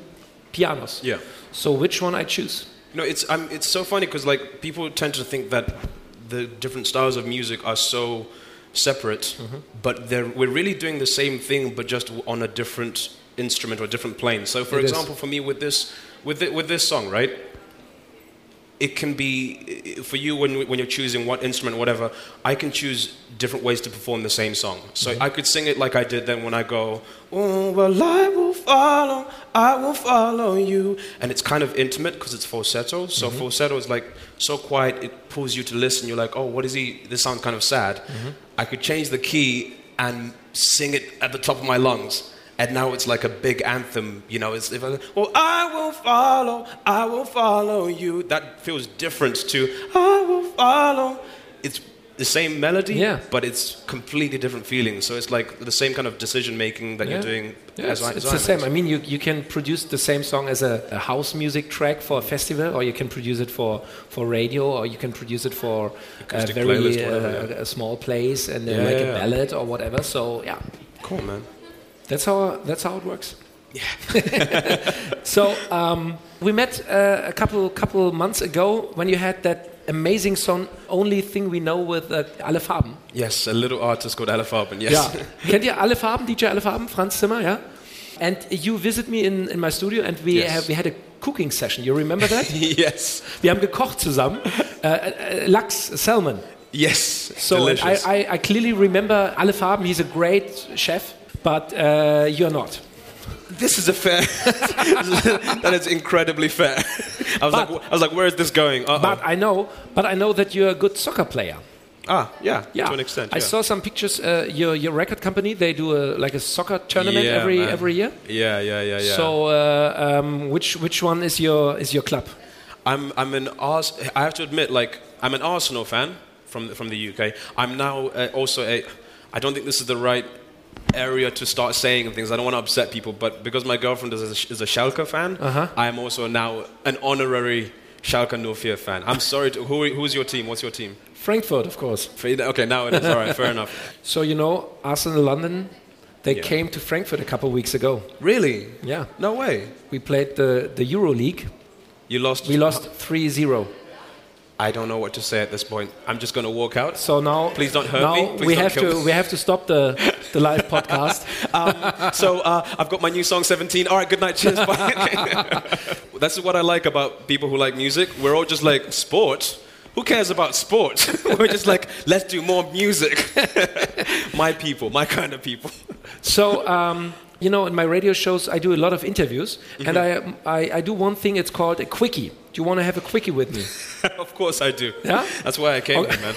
Pianos. Yeah. So which one I choose? No, it's um, it's so funny because like people tend to think that the different styles of music are so separate, Mm-hmm. but they're, we're really doing the same thing, but just on a different instrument or a different plane. So, for It is. example, for me with this with it, with this song, right? It can be for you when when you're choosing what instrument, whatever. I can choose different ways to perform the same song. So Mm-hmm. I could sing it like I did then when I go, Oh, well, I follow, I will follow you. and it's kind of intimate because it's falsetto. So Mm-hmm. falsetto is like so quiet, it pulls you to listen. You're like, oh, what is he? This sounds kind of sad. Mm-hmm. I could change the key and sing it at the top of my lungs. And now it's like a big anthem, you know. It's, if I, well, I will follow, I will follow you. That feels different to I will follow. it's the same melody, Yeah. but it's completely different feelings. So it's like the same kind of decision making that Yeah. you're doing Yeah, as, it's, I- as it's the same. I mean, you, you can produce the same song as a, a house music track for a festival, or you can produce it for, for radio, or you can produce it for a very playlist, uh, whatever, a small place and then like a ballad or whatever. So yeah, Cool, man. that's how that's how it works. Yeah. so um, we met uh, a couple couple months ago when you had that amazing song, "Only Thing We Know" with uh, Alle Farben. Yes, a little artist called Alle Farben. Yes. Ja. Kennt ihr alle Farben, DJ Alle Farben, Frans Zimmer, ja? And you visit me in, in my studio and we, Yes. have, we had a cooking session. You remember that? yes. Wir haben gekocht zusammen. Äh, Lachs, Salmon. Yes. So I, I, I clearly remember Alle Farben. He's a great chef, but uh, you're not. This is a fair. that is incredibly fair. I was But- like, I was like, where is this going? Uh-oh. But I know, but I know that you're a good soccer player. ah, yeah, Yeah, to an extent. I saw some pictures. Uh, your your record company they do a, like a soccer tournament Yeah, every man. every year. Yeah, yeah, yeah, yeah. So uh, um, which which one is your is your club? I'm, I'm an Ars. I have to admit, like, I'm an Arsenal fan from from the UK. I'm now uh, also a. I don't think this is the right area to start saying things. I don't want to upset people, but because my girlfriend is a, is a Schalke fan, Uh-huh. I am also now an honorary Schalke 04 fan. I'm sorry. To, who, who's your team? What's your team? Frankfurt, of course. Okay, now it is. All right, fair enough. So you know, Arsenal London, they Yeah. came to Frankfurt a couple of weeks ago. Really? Yeah, No way. we played the the Euro League. You lost. We lost 3-0. I don't know what to say at this point. I'm just going to walk out. So now, Please don't hurt now me. Please we have to me. we have to stop the the live podcast. Um, so uh, I've got my new song 17. All right, good night. Cheers. Bye. That's what I like about people who like music. We're all just like sport. Who cares about sport? We're just like, let's do more music. my people, my kind of people. So, um, you know, in my radio shows, I do a lot of interviews, and Mm-hmm. I, I, I do one thing. It's called a quickie. Do you want to have a quickie with me? of course I do. Yeah? That's why I came Okay. here,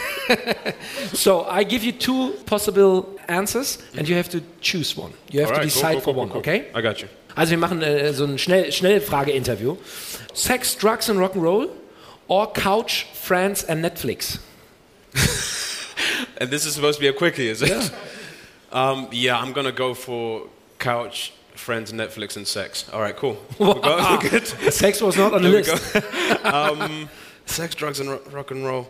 man. So I give you two possible answers, and you have to choose one. You have All to right, decide cool, for cool, one. Okay? I got you. Also wir machen äh, so ein schnell Schnellfrage-Interview. Sex, Drugs and Rock'n'Roll or Couch, Friends and Netflix? And this is supposed to be a quickie, is it? Yeah. Um, yeah, I'm gonna go for couch, friends, Netflix, and sex. All right, cool. We're go- we're good. Sex was not on the list. um, sex, drugs, and ro- rock and roll.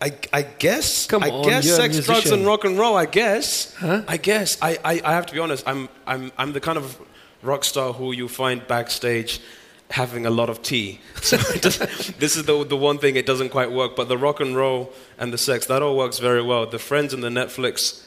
I, I guess. Come I on, guess you're a sex, drugs, and rock and roll. I guess. Huh? I guess. I, I, I have to be honest. I'm, I'm, I'm the kind of rock star who you find backstage having a lot of tea. So it this is the, the one thing it doesn't quite work. But the rock and roll and the sex, that all works very well. The friends and the Netflix,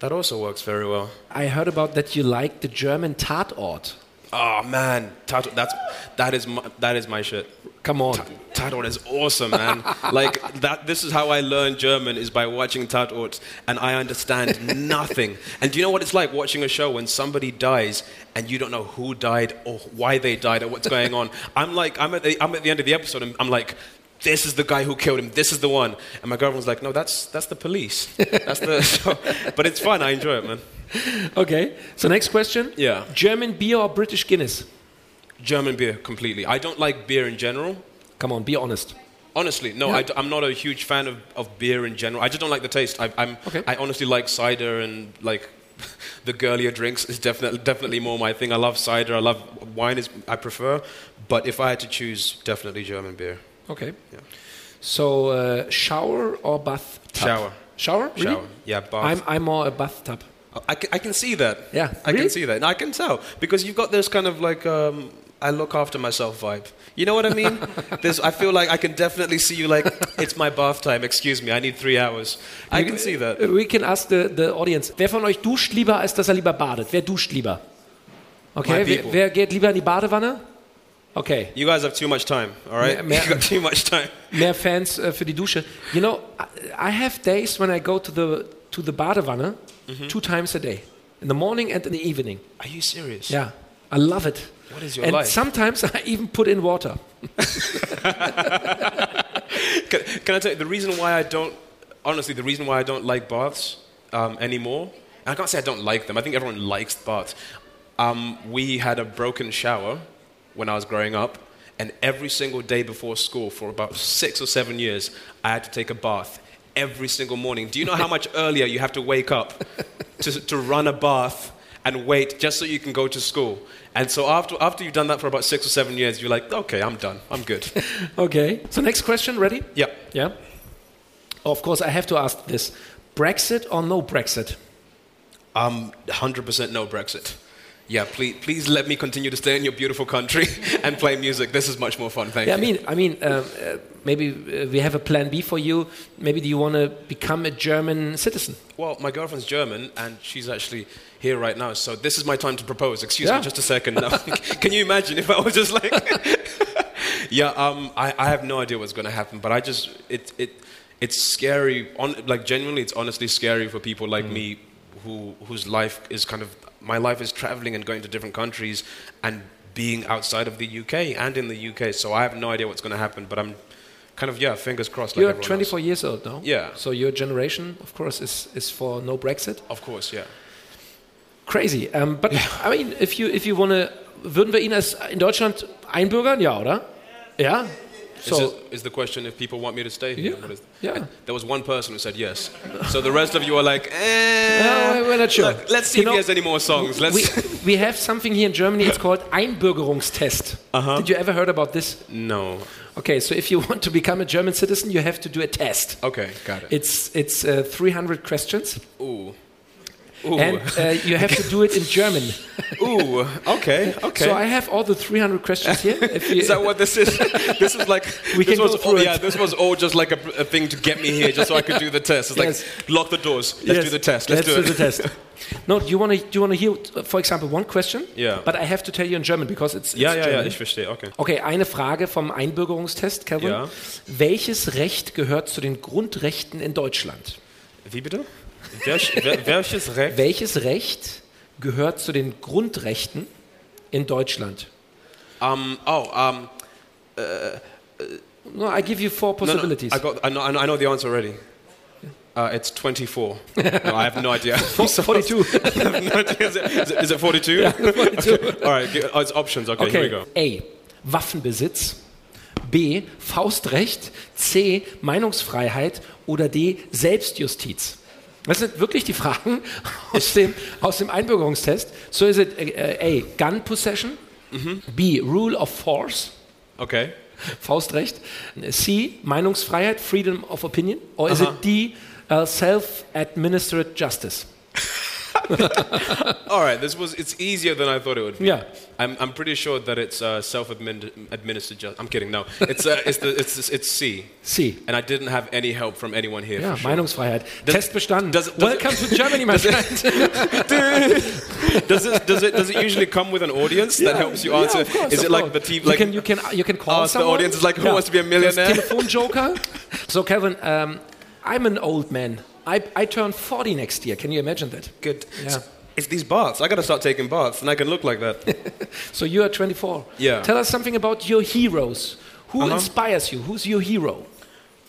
that also works very well. I heard about that you like the German Tatort. Oh man, Tato, that's that is my, that is my shit. Come on. Tatort is awesome, man. like that. This is how I learned German is by watching Tatort, and I understand nothing. And do you know what it's like watching a show when somebody dies and you don't know who died or why they died or what's going on? I'm like, I'm at the, I'm at the end of the episode, and I'm like. This is the guy who killed him. This is the one. And my girlfriend was like, no, that's that's the police. That's the. So, but it's fun. I enjoy it, man. Okay. So next question. Yeah. German beer or British Guinness? German beer completely. I don't like beer in general. Come on, be honest. Honestly, no, Yeah. I, am not a huge fan of, of beer in general. I just don't like the taste. I, I'm, Okay. I honestly like cider and like the girlier drinks is definitely definitely more my thing. I love cider. I love wine. Is I prefer, but if I had to choose, definitely German beer. Okay. Yeah. So uh, shower or bath? Shower. Shower? Really? Shower. Yeah, bath. I'm, I'm more a bathtub. I, can, I can see that. Yeah. I Really? can see that. And I can tell because you've got this kind of like um, I look after myself vibe. You know what I mean? There's, I feel like I can definitely see you like it's my bath time. Excuse me, I need three hours. I can see that. We can ask the, the audience. Wer von euch duscht lieber, als dass er lieber badet? Wer duscht lieber? Okay, wer, wer geht lieber in die Badewanne? Okay, You guys have too much time, all right? Mehr- you got too much time. mehr Fans äh, für die Dusche. You know, I, I have days when I go to the, to the Badewanne Mm-hmm. two times a day. In the morning and in the evening. Are you serious? Yeah, I love it. What is your and life? sometimes I even put in water. Can, can I tell you the reason why I don't? Honestly, the reason why I don't like baths um, anymore. I can't say I don't like them. I think everyone likes baths. Um, we had a broken shower when I was growing up, and every single day before school for about six or seven years, I had to take a bath every single morning. Do you know how much earlier you have to wake up to, to run a bath and wait just so you can go to school? And so after, after you've done that for about six or seven years, you're like, okay, I'm done. I'm good. Okay. So next question, ready? yeah. Yeah. Of course, I have to ask this: Brexit or no Brexit? Um, 100% no Brexit. Yeah, please, please let me continue to stay in your beautiful country and play music. This is much more fun. Thank Yeah, I you. mean, I mean, um, uh, maybe uh, we have a plan B for you. Maybe do you want to become a German citizen? Well, my girlfriend's German, and she's actually here right now. So this is my time to propose. Excuse Yeah. me, just a second. No. Can you imagine if I was just like, yeah? Um, I, I have no idea what's going to happen, but I just it it it's scary. On like genuinely, it's honestly scary for people like me, who whose life is kind of my life is traveling and going to different countries and being outside of the UK and in the UK. So I have no idea what's going to happen, but I'm kind of yeah, fingers crossed. You're everyone else. 24 years old now. Yeah. So your generation, of course, is is for no Brexit. Of course, yeah. Crazy. Um, but I mean, if you if you want to, würden wir ihn als in Deutschland einbürgern? Ja, oder? Ja. Is, So it, is the question if people want me to stay here? Yeah, What is- yeah. There was one person who said yes. So the rest of you are like, eh. No, we're not sure. Look, let's see You if know, he has any more songs. Let's. we, we have something here in Germany. It's called Einbürgerungstest. Uh-huh. Did you ever heard about this? no. Okay, so if you want to become a German citizen, you have to do a test. Okay, got it. It's it's uh, 300 questions, Ooh. Ooh. and uh, you have to do it in German. Ooh. Okay. Okay. So I have all the 300 questions here. If you, is that what this is? this was like We this can was go all, yeah. This was all just like a, a thing to get me here, just so I could do the test. It's Yes. like lock the doors. Let's Yes, do the test. Let's, Let's do, do it. the test. No, do you want to do you want to hear, for example, one question? Yeah. But I have to tell you in German because it's, it's Ja, ja, ja. Ich verstehe. Okay. Okay, eine Frage vom Einbürgerungstest, Kevin. Ja. Welches Recht gehört zu den Grundrechten in Deutschland? Wie bitte? Welch, wel- welches Recht? Welches Recht gehört zu den Grundrechten in Deutschland? Um. Oh. Um. No, I give you four No, no, possibilities. I got. I know. I know- the answer already. Uh, it's 24. no, I have no idea. I'm sorry. 42. I have no idea. Is it, is it, is it 42? Okay. All right. Oh, it's options. Okay, Here we Okay. go. A. Waffenbesitz. B. Faustrecht. C. Meinungsfreiheit. Oder D. Selbstjustiz. Das sind wirklich die Fragen aus dem, aus dem Einbürgerungstest. So is it uh, A. Gun possession. Mhm. B. Rule of force. Okay. Faustrecht. C. Meinungsfreiheit. Freedom of opinion. Or is Aha. it D. Uh, self-administered justice. All right. This was. It's easier than I thought it would be. Yeah. I'm. I'm pretty sure that it's uh, self-administered. Ju- I'm kidding. No. It's. Uh, it's the. It's. It's C. C. And I didn't have any help from anyone here. Ja, sure. Meinungsfreiheit. Does- Test bestanden. does- does- Welcome to Germany, my friend. Does it? Does it? Does it usually come with an audience that helps you answer? Yeah, course, is it like the TV? You Like can you can you can call ask the audience is like, who wants to be a millionaire? Das joker. so Kevin, um, I'm an old man. I, I turn 40 next year. Can you imagine that? Good. Yeah. So it's these baths. I got to start taking baths, and I can look like that. So you are 24. Yeah. Tell us something about your heroes. Who Uh-huh. inspires you? Who's your hero?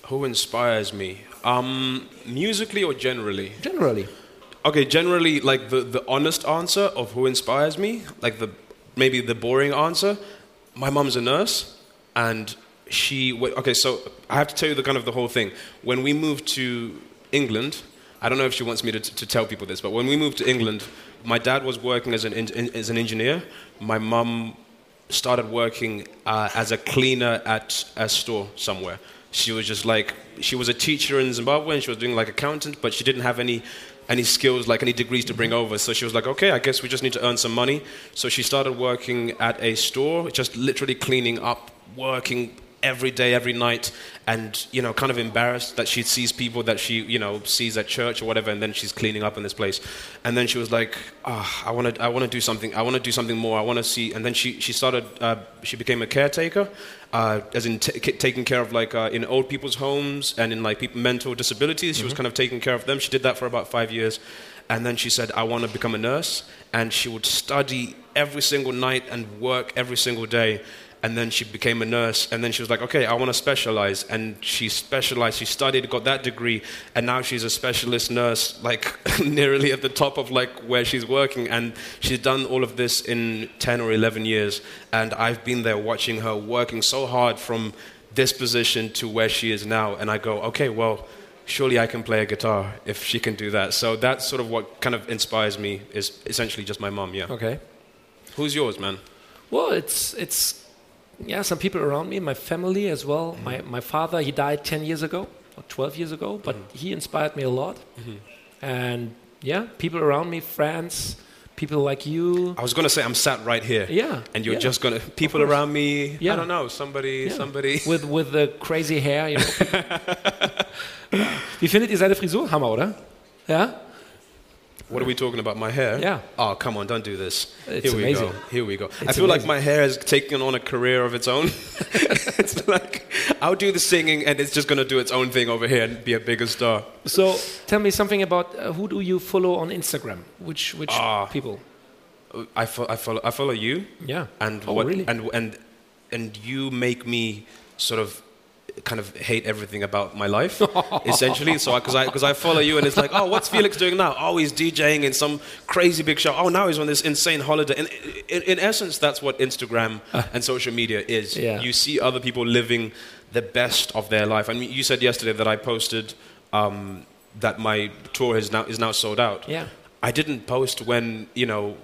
Who inspires me? Um, musically or generally? Generally. Okay, generally, like the, the honest answer of who inspires me, like the maybe the boring answer. My mom's a nurse, and she. Okay, so I have to tell you the kind of the whole thing. When we moved to England, I don't know if she wants me to, to tell people this, but when we moved to England, my dad was working as an en- as an engineer. My mum started working uh, as a cleaner at a store somewhere. She was just like she was a teacher in Zimbabwe and she was doing like accountant, but she didn't have any any skills like any degrees to bring over. So she was like, okay, I guess we just need to earn some money. So she started working at a store, just literally cleaning up, working every day, every night, and you know, kind of embarrassed that she sees people that she you know sees at church or whatever, and then she's cleaning up in this place, and then she was like, ah, I want to, I want to do something, I want to do something more, I want to see, and then she she started, uh, she became a caretaker, uh, as in t- taking care of like uh, in old people's homes and in like people mental disabilities. She was kind of taking care of them. She did that for about five years. And then she said, I want to become a nurse. And she would study every single night and work every single day. And then she became a nurse. And then she was like, okay, I want to specialize. And she specialized. She studied, got that degree. And now she's a specialist nurse, like nearly at the top of like where she's working. And she's done all of this in 10 or 11 years. And I've been there watching her working so hard from this position to where she is now. And I go, okay, well, surely I can play a guitar if she can do that. So that's sort of what kind of inspires me. Is essentially just my mom. Yeah. Okay. Who's yours, man? Well, it's it's yeah, some people around me, my family as well. Mm-hmm. My my father, he died ten years ago or twelve years ago, but Mm-hmm. he inspired me a lot. And yeah, people around me, friends, people like you. I was gonna say I'm sat right here. Yeah, And you're yeah. just gonna people around me. Yeah. I don't know. Somebody. Yeah. Somebody. with with the crazy hair. You know. Wie findet ihr seine Frisur? Hammer, oder? Ja. What are we talking about? My hair? Yeah. Oh, come on, don't do this. It's Here we amazing. go. Here we go. I It's feel like my hair has taken on a career of its own. it's like I'll do the singing and it's just going to do its own thing over here and be a bigger star. So tell me something about uh, who do you follow on Instagram? Which which Ah. people? I, fo- I follow I follow you Yeah. and oh, what really? and and and you make me sort of kind of hate everything about my life essentially. So because I because I follow you and it's like oh what's Felix doing now? Oh he's DJing in some crazy big show. Oh now he's on this insane holiday. And in, in essence that's what Instagram and social media is. Yeah. you see other people living the best of their life. I mean you said yesterday that I posted um, that my tour is now is now sold out. Yeah. I didn't post when, you know,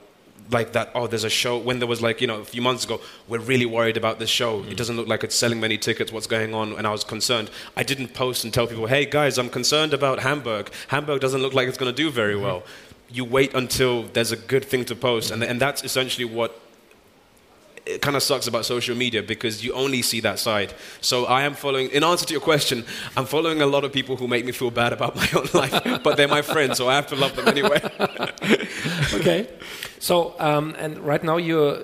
like that, oh, there's a show, when there was like, you know, a few months ago, we're really worried about this show. It mm. doesn't look like it's selling many tickets. What's going on? And I was concerned. I didn't post and tell people, hey, guys, I'm concerned about Hamburg. Hamburg doesn't look like it's going to do very mm-hmm. well. You wait until there's a good thing to post. And, and that's essentially what it kind of sucks about social media because you only see that side. So I am following, in answer to your question, I'm following a lot of people who make me feel bad about my own life, but they're my friends, so I have to love them anyway. okay. So um, and right now you're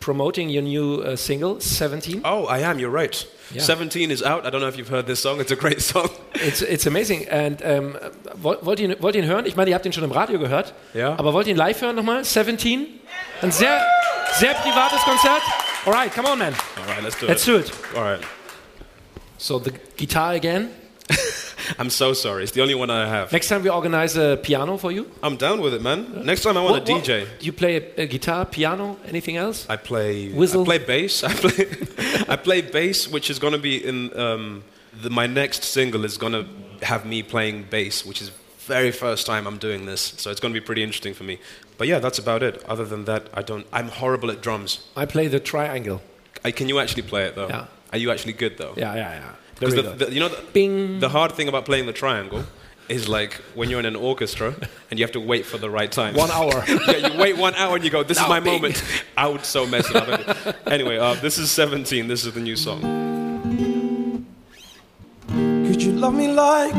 promoting your new uh, single, 17. oh, I am, you're right. Yeah. 17 is out. I don't know if you've heard this song, it's a great song. It's, it's amazing. And ähm, wollt, ihr, wollt ihr ihn hören? Ich meine, ihr habt ihn schon im Radio gehört. Ja. Aber wollt ihr ihn live hören nochmal? 17? Ein sehr, sehr privates Konzert. Alright, come on, man. All right, let's do it. Let's do it. All right. So the guitar again. I'm so sorry. It's the only one I have. Next time we organize a piano for you. I'm down with it, man. Next time I want What- a what- DJ. You play a, a guitar, piano, anything else? I play Whistle. I play bass. I play I play bass, which is going to be in um, the, my next single is going to have me playing bass, which is very first time I'm doing this. So it's going to be pretty interesting for me. But yeah, that's about it. Other than that, I don't. I'm horrible at drums. I play the triangle. I, can you actually play it though? Yeah. Are you actually good though? Yeah, yeah, yeah. Because the, the, you know the, Bing. the hard thing about playing the triangle is like when you're in an orchestra and you have to wait for the right time. One hour. yeah, you wait one hour and you go, this is my bing. moment. I would so mess it up. anyway, uh, this is 17. This is the new song. Could you love me like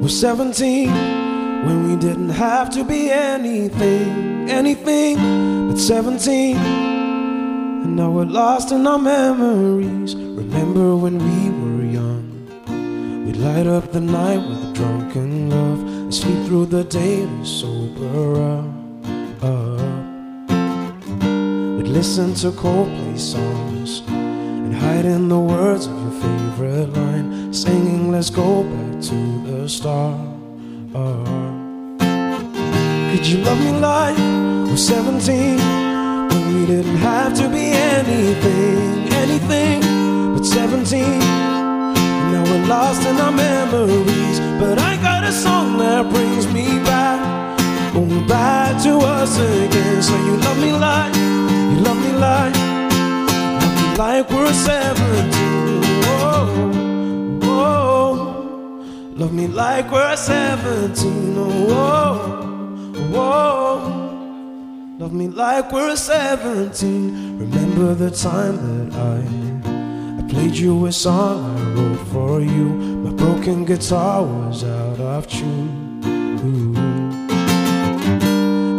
we're 17 when we didn't have to be anything, anything but 17? And now we're lost in our memories. Remember when we were young? We'd light up the night with drunken love and sleep through the day to sober up. up. We'd listen to Coldplay songs and hide in the words of your favorite line, singing, Let's go back to the start. Could you love me like we're 17 when we didn't have to be anything, anything but 17? And now we're lost in our memories, but I got a song that brings me back, oh, back to us again. So you love me like, you love me like love me like we're 17. Whoa, whoa. Love me like we're 17. Whoa, whoa. Love me like we're 17. Remember the time that I I played you a song I wrote for you. My broken guitar was out of tune.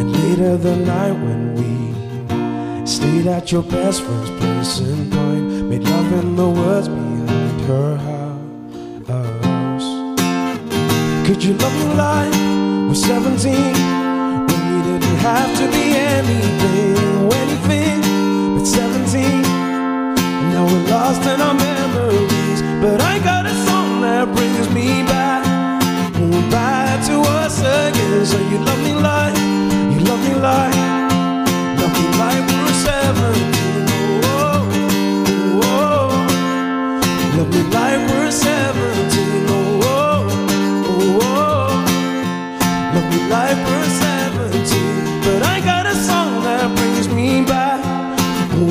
And later the night when we Stayed at your best friend's place in Pine. Made love in the woods behind her house. Could you love me like we're 17? When we didn't have to be anything, anything but 17. And now we're lost in our memories. But I got a song that brings me back. Back to us again. So you love me like, you love me like. Love me like we're 17. Whoa, whoa. Love me like we're 17.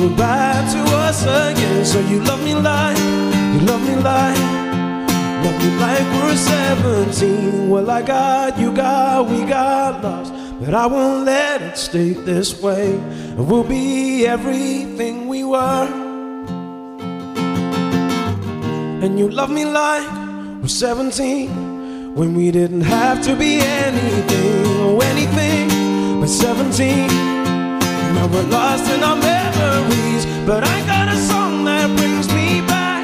Bad to us again. So you love me like, you love me like, love me like we're 17. Well, I got, you got, we got lost. But I won't let it stay this way. We'll be everything we were. And you love me like we're 17 when we didn't have to be anything or anything but 17. Now we're lost in our memories, but I got a song that brings me back,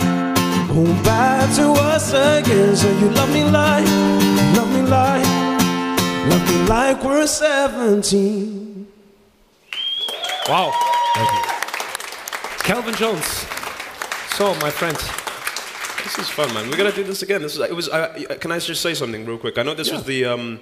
home back to us again. So you love me like, love me like, love me like we're 17. Wow. Thank you. Kelvin Jones. So, my friend. This is fun, man. We're gonna do this again. This is. It was. I, I- can I just say something real quick? I know this was the. Um,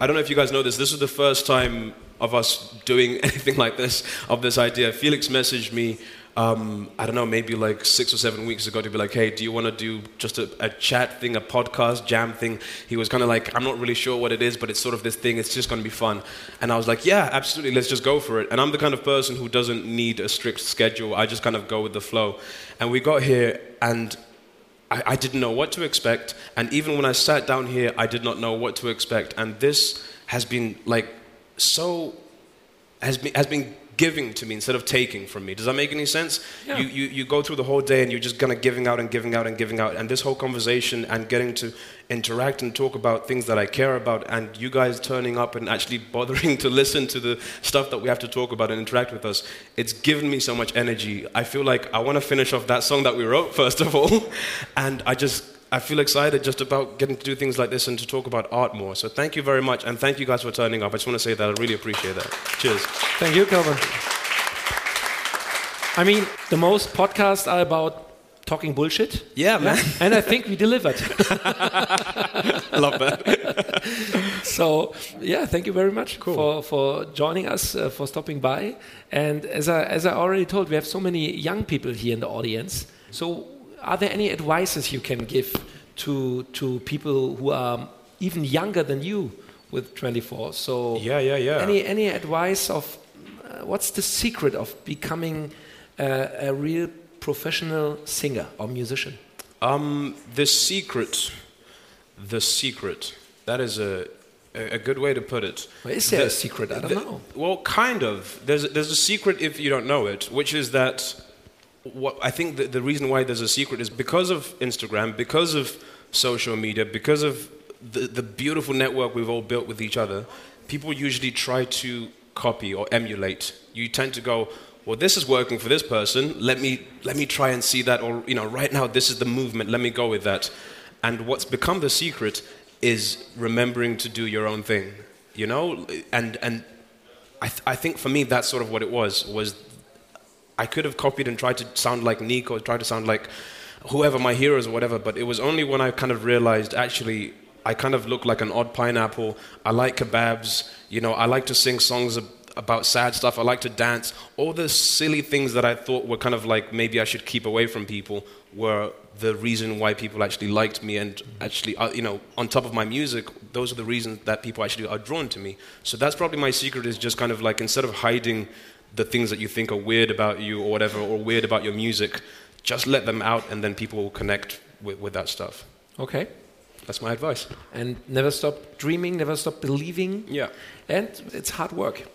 I don't know if you guys know this. This was the first time of us doing anything like this. Of this idea, Felix messaged me. Um, I don't know, maybe like six or seven weeks ago to be like, hey, do you want to do just a, a chat thing, a podcast jam thing? He was kind of like, I'm not really sure what it is, but it's sort of this thing. It's just going to be fun. And I was like, yeah, absolutely. Let's just go for it. And I'm the kind of person who doesn't need a strict schedule. I just kind of go with the flow. And we got here, and I, I didn't know what to expect. And even when I sat down here, I did not know what to expect. And this has been like so, has been, has been giving to me instead of taking from me. Does that make any sense? Yeah. You, you, you go through the whole day and you're just kind of giving out and giving out and giving out. And this whole conversation and getting to interact and talk about things that I care about, and you guys turning up and actually bothering to listen to the stuff that we have to talk about and interact with us, it's given me so much energy. I feel like I want to finish off that song that we wrote, first of all. And I just, I feel excited just about getting to do things like this and to talk about art more. So thank you very much. And thank you guys for turning up. I just want to say that I really appreciate that. Cheers. Thank you, Kelvin. I mean, the most podcasts are about talking bullshit. Yeah, man. And I think we delivered. I love that. So, yeah, thank you very much for, for joining us, uh, for stopping by. And as I, as I already told, we have so many young people here in the audience. So, are there any advices you can give to, to people who are even younger than you with 24? So, Yeah, yeah, yeah. Any, any advice of uh, what's the secret of becoming uh, a real professional singer or musician? Um, the secret, the secret. That is a a good way to put it. Well, is there The- a secret? I don't the- know. Well, kind of. There's there's a secret if you don't know it, which is that what I think the, the reason why there's a secret is because of Instagram, because of social media, because of the, the beautiful network we've all built with each other. People usually try to copy or emulate. You tend to go, well, this is working for this person. Let me let me try and see that, or you know, right now this is the movement. Let me go with that. And what's become the secret is remembering to do your own thing. You know, and and I, th- I think for me that's sort of what it was was I could have copied and tried to sound like Nick or tried to sound like whoever my heroes or whatever, but it was only when I kind of realized actually I kind of look like an odd pineapple. I like kebabs, you know, I like to sing songs about sad stuff. I like to dance. All the silly things that I thought were kind of like maybe I should keep away from people were the reason why people actually liked me and actually, uh, you know, on top of my music, those are the reasons that people actually are drawn to me. So that's probably my secret is just kind of like instead of hiding the things that you think are weird about you or whatever, or weird about your music, just let them out and then people will connect with, with that stuff. Okay. That's my advice. And never stop dreaming, never stop believing. Yeah. And it's hard work,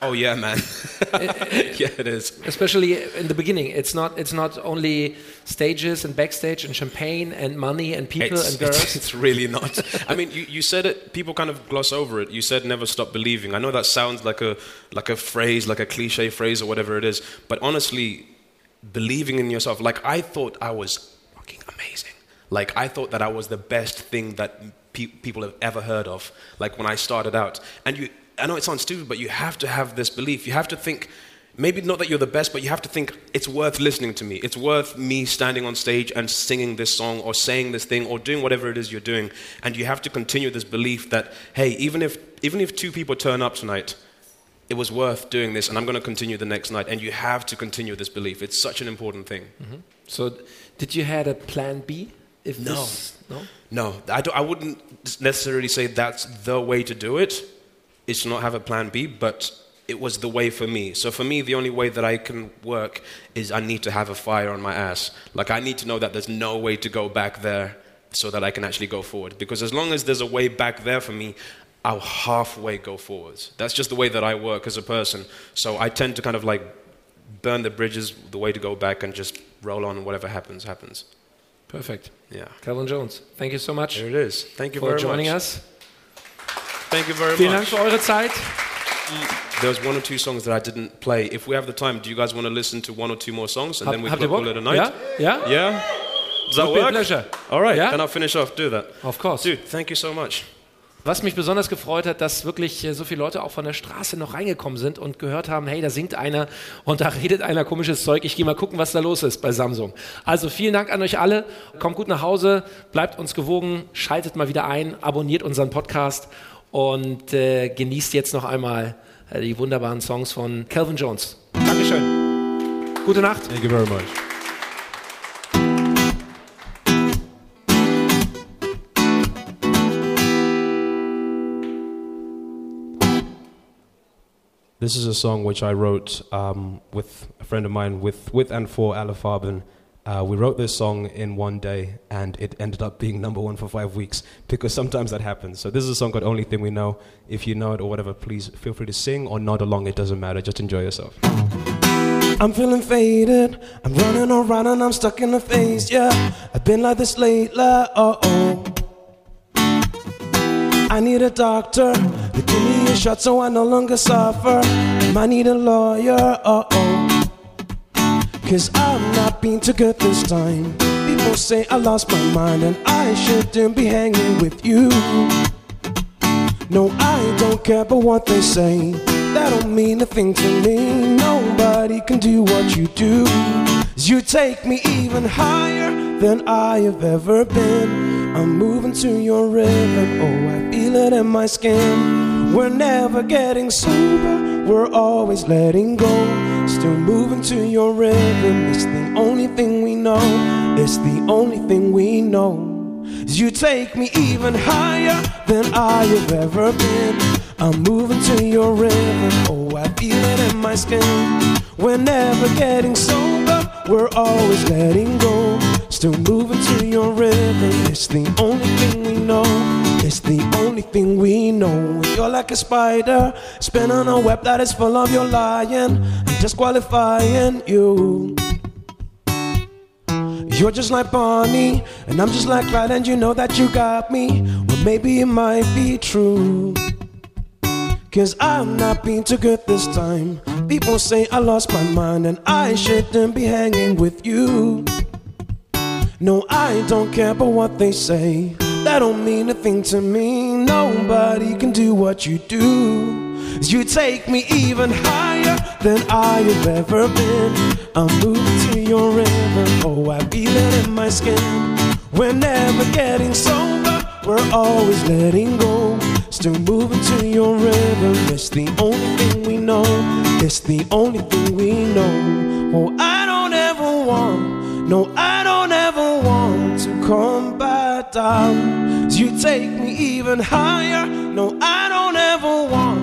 Oh, yeah, man. yeah, it is. especially in the beginning. It's not. It's not only stages and backstage and champagne and money and people It's, and girls. it's, it's really not. I mean, you, you said it. People kind of gloss over it. You said never stop believing. I know that sounds like a like a phrase, like a cliche phrase or whatever it is. But honestly, believing in yourself. Like I thought I was fucking amazing. Like I thought that I was the best thing that pe- people have ever heard of. Like when I started out, and you. I know it sounds stupid, but you have to have this belief. You have to think. Maybe not that you're the best, but you have to think it's worth listening to me. It's worth me standing on stage and singing this song or saying this thing or doing whatever it is you're doing. And you have to continue this belief that, hey, even if, even if two people turn up tonight, it was worth doing this and I'm going to continue the next night. And you have to continue this belief. It's such an important thing. Mm-hmm. So, did you had a plan B? If No. This, no. No, I, don't, I wouldn't necessarily say that's the way to do it. Is to not have a plan B, but it was the way for me. So for me, the only way that I can work is I need to have a fire on my ass. Like I need to know that there's no way to go back there so that I can actually go forward. Because as long as there's a way back there for me, I'll halfway go forwards. That's just the way that I work as a person. So I tend to kind of like burn the bridges, the way to go back, and just roll on. Whatever happens, happens. Perfect. Yeah. Kelvin Jones, thank you so much There it is. Thank you for very joining much. us. Thank you very Vielen Dank much. für eure Zeit. There's one or two songs that I didn't play. If we have the time, do you guys want to listen to one or two more songs and Hab, then we can call it a night? Ja? Ja? Yeah? Does that Would be a work? pleasure. All right, Yeah? then I'll finish off. Do that. Of course. Dude, thank you so much. Was mich besonders gefreut hat, dass wirklich äh, so viele Leute auch von der Straße noch reingekommen sind und gehört haben, hey, da singt einer und da redet einer komisches Zeug. Ich gehe mal gucken, was da los ist bei Samsung. Also vielen Dank an euch alle. Kommt gut nach Hause, bleibt uns gewogen, schaltet mal wieder ein, abonniert unseren Podcast und äh, genießt jetzt noch einmal äh, die wunderbaren Songs von Calvin Jones. Dankeschön. Gute Nacht. Thank you very much. This is a song which I wrote um, with a friend of mine, with, with and for Alifarbin. Uh, we wrote this song in one day, and it ended up being number one for five weeks because sometimes that happens. So this is a song called "Only Thing We Know." If you know it or whatever, please feel free to sing or nod along. It doesn't matter. Just enjoy yourself. I'm feeling faded. I'm running around and I'm stuck in the phase. Yeah, I've been like this lately. Uh oh. I need a doctor to give me a shot so I no longer suffer. I need a lawyer. Uh oh. Cause I'm not being too good this time. People say I lost my mind and I shouldn't be hanging with you. No, I don't care about what they say. That don't mean a thing to me. Nobody can do what you do. You take me even higher than I have ever been. I'm moving to your rhythm. Oh, I feel it in my skin. We're never getting sober. We're always letting go. Still moving to your rhythm. It's the only thing we know. It's the only thing we know. You take me even higher than I have ever been. I'm moving to your rhythm. Oh, I feel it in my skin. We're never getting sober. We're always letting go. Still moving to your rhythm. It's the only thing we know. It's the only thing we know. You're like a spider spinning a web that is full of your lying. I'm disqualifying you. You're just like Bonnie, and I'm just like Clyde, and you know that you got me. Well, maybe it might be true. Cause I'm not being too good this time. People say I lost my mind, and I shouldn't be hanging with you. No, I don't care about what they say. That don't mean a thing to me. Nobody can do what you do. You take me even higher than I have ever been. I'm moving to your rhythm. Oh, I feel it in my skin. We're never getting sober. We're always letting go. Still moving to your rhythm. It's the only thing we know. It's the only thing we know. Oh, I don't ever want. No, I down. You take me even higher. No, I don't ever want.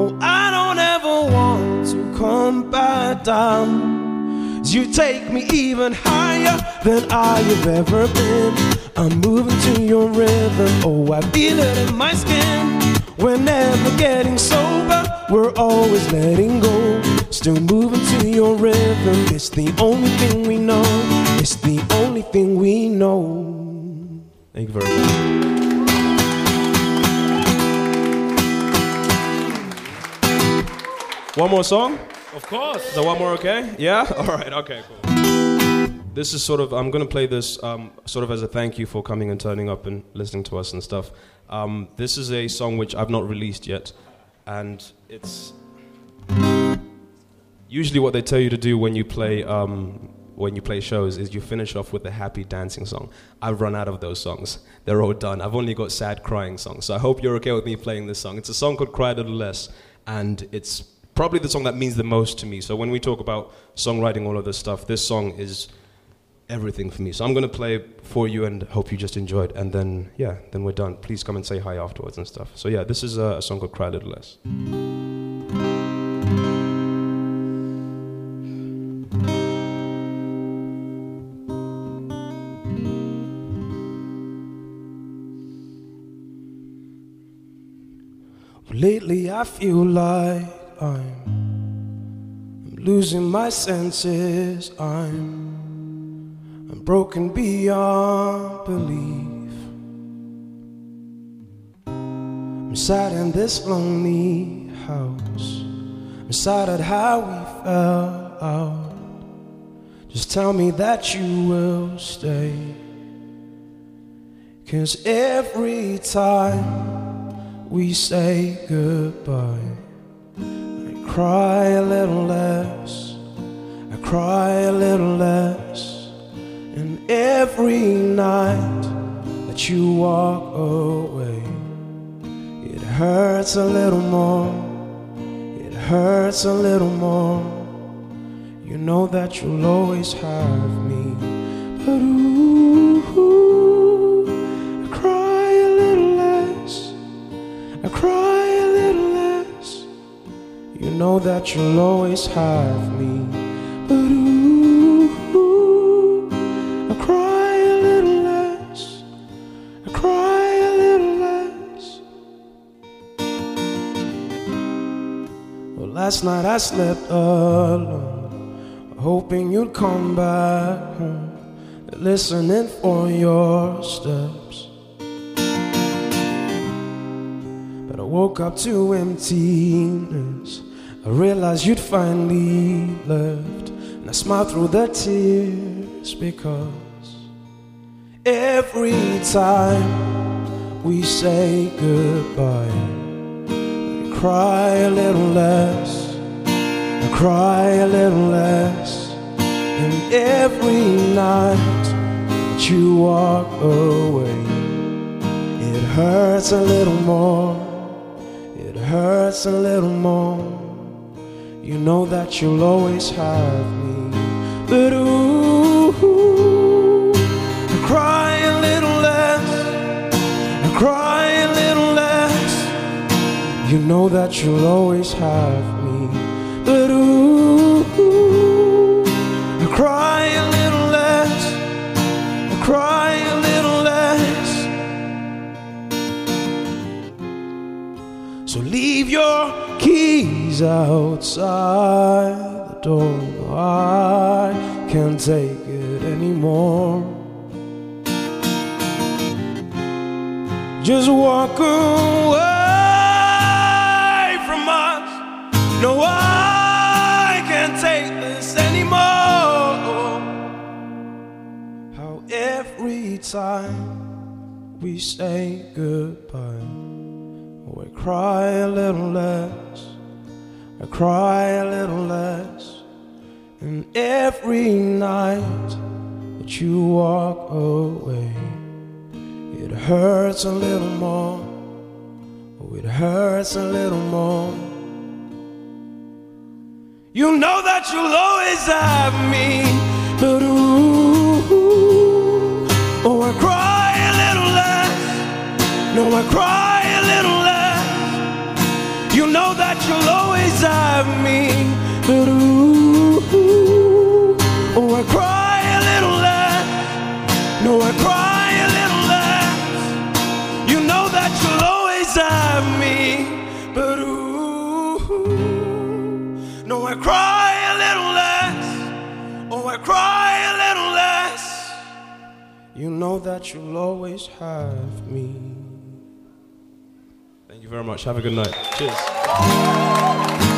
Oh, I don't ever want to come back down. You take me even higher than I have ever been. I'm moving to your rhythm. Oh, I feel it in my skin. We're never getting sober. We're always letting go. Still moving to your rhythm. It's the only thing we know. It's the only thing we know. Thank you very much. One more song? Of course. Is that one more okay? Yeah? All right, okay, cool. This is sort of, I'm going to play this um, sort of as a thank you for coming and turning up and listening to us and stuff. Um, this is a song which I've not released yet, and it's usually what they tell you to do when you play um, when you play shows is you finish off with a happy dancing song. I've run out of those songs; they're all done. I've only got sad crying songs. So I hope you're okay with me playing this song. It's a song called "Cry a Little Less," and it's probably the song that means the most to me. So when we talk about songwriting, all of this stuff, this song is everything for me. So I'm going to play for you and hope you just enjoy it. And then, yeah, then we're done. Please come and say hi afterwards and stuff. So yeah, this is a, a song called Cry a Little Less. I feel like I'm, losing my senses. I'm, I'm broken beyond belief. I'm sat in this lonely house. I'm sad at how we fell out. Just tell me that you will stay. Cause every time we say goodbye, I cry a little less, I cry a little less. And every night that you walk away, it hurts a little more, it hurts a little more. You know that you'll always have me, but ooh, I cry a little less. You know that you'll always have me, but ooh, I cry a little less. I cry a little less. Well, last night I slept alone, hoping you'd come back home, listening for your steps. Woke up to emptiness. I realized you'd finally left, and I smiled through the tears because every time we say goodbye, I cry a little less. I cry a little less. And every night that you walk away, it hurts a little more. Hurts a little more. You know that you'll always have me. But ooh, I cry a little less. I cry a little less. You know that you'll always have me. But ooh, I cry your keys outside the door. I can't take it anymore. Just walk away from us. No, I can't take this anymore. How every time we say goodbye, I cry a little less. I cry a little less. And every night that you walk away, it hurts a little more. Oh, it hurts a little more. You know that you'll always have me, but ooh, oh, I cry a little less. No, I cry you'll always have me, but ooh, oh, I cry a little less. No, I cry a little less. You know that you'll always have me, but ooh, no, I cry a little less. Oh, I cry a little less. You know that you'll always have me you very much. Have a good night. Cheers.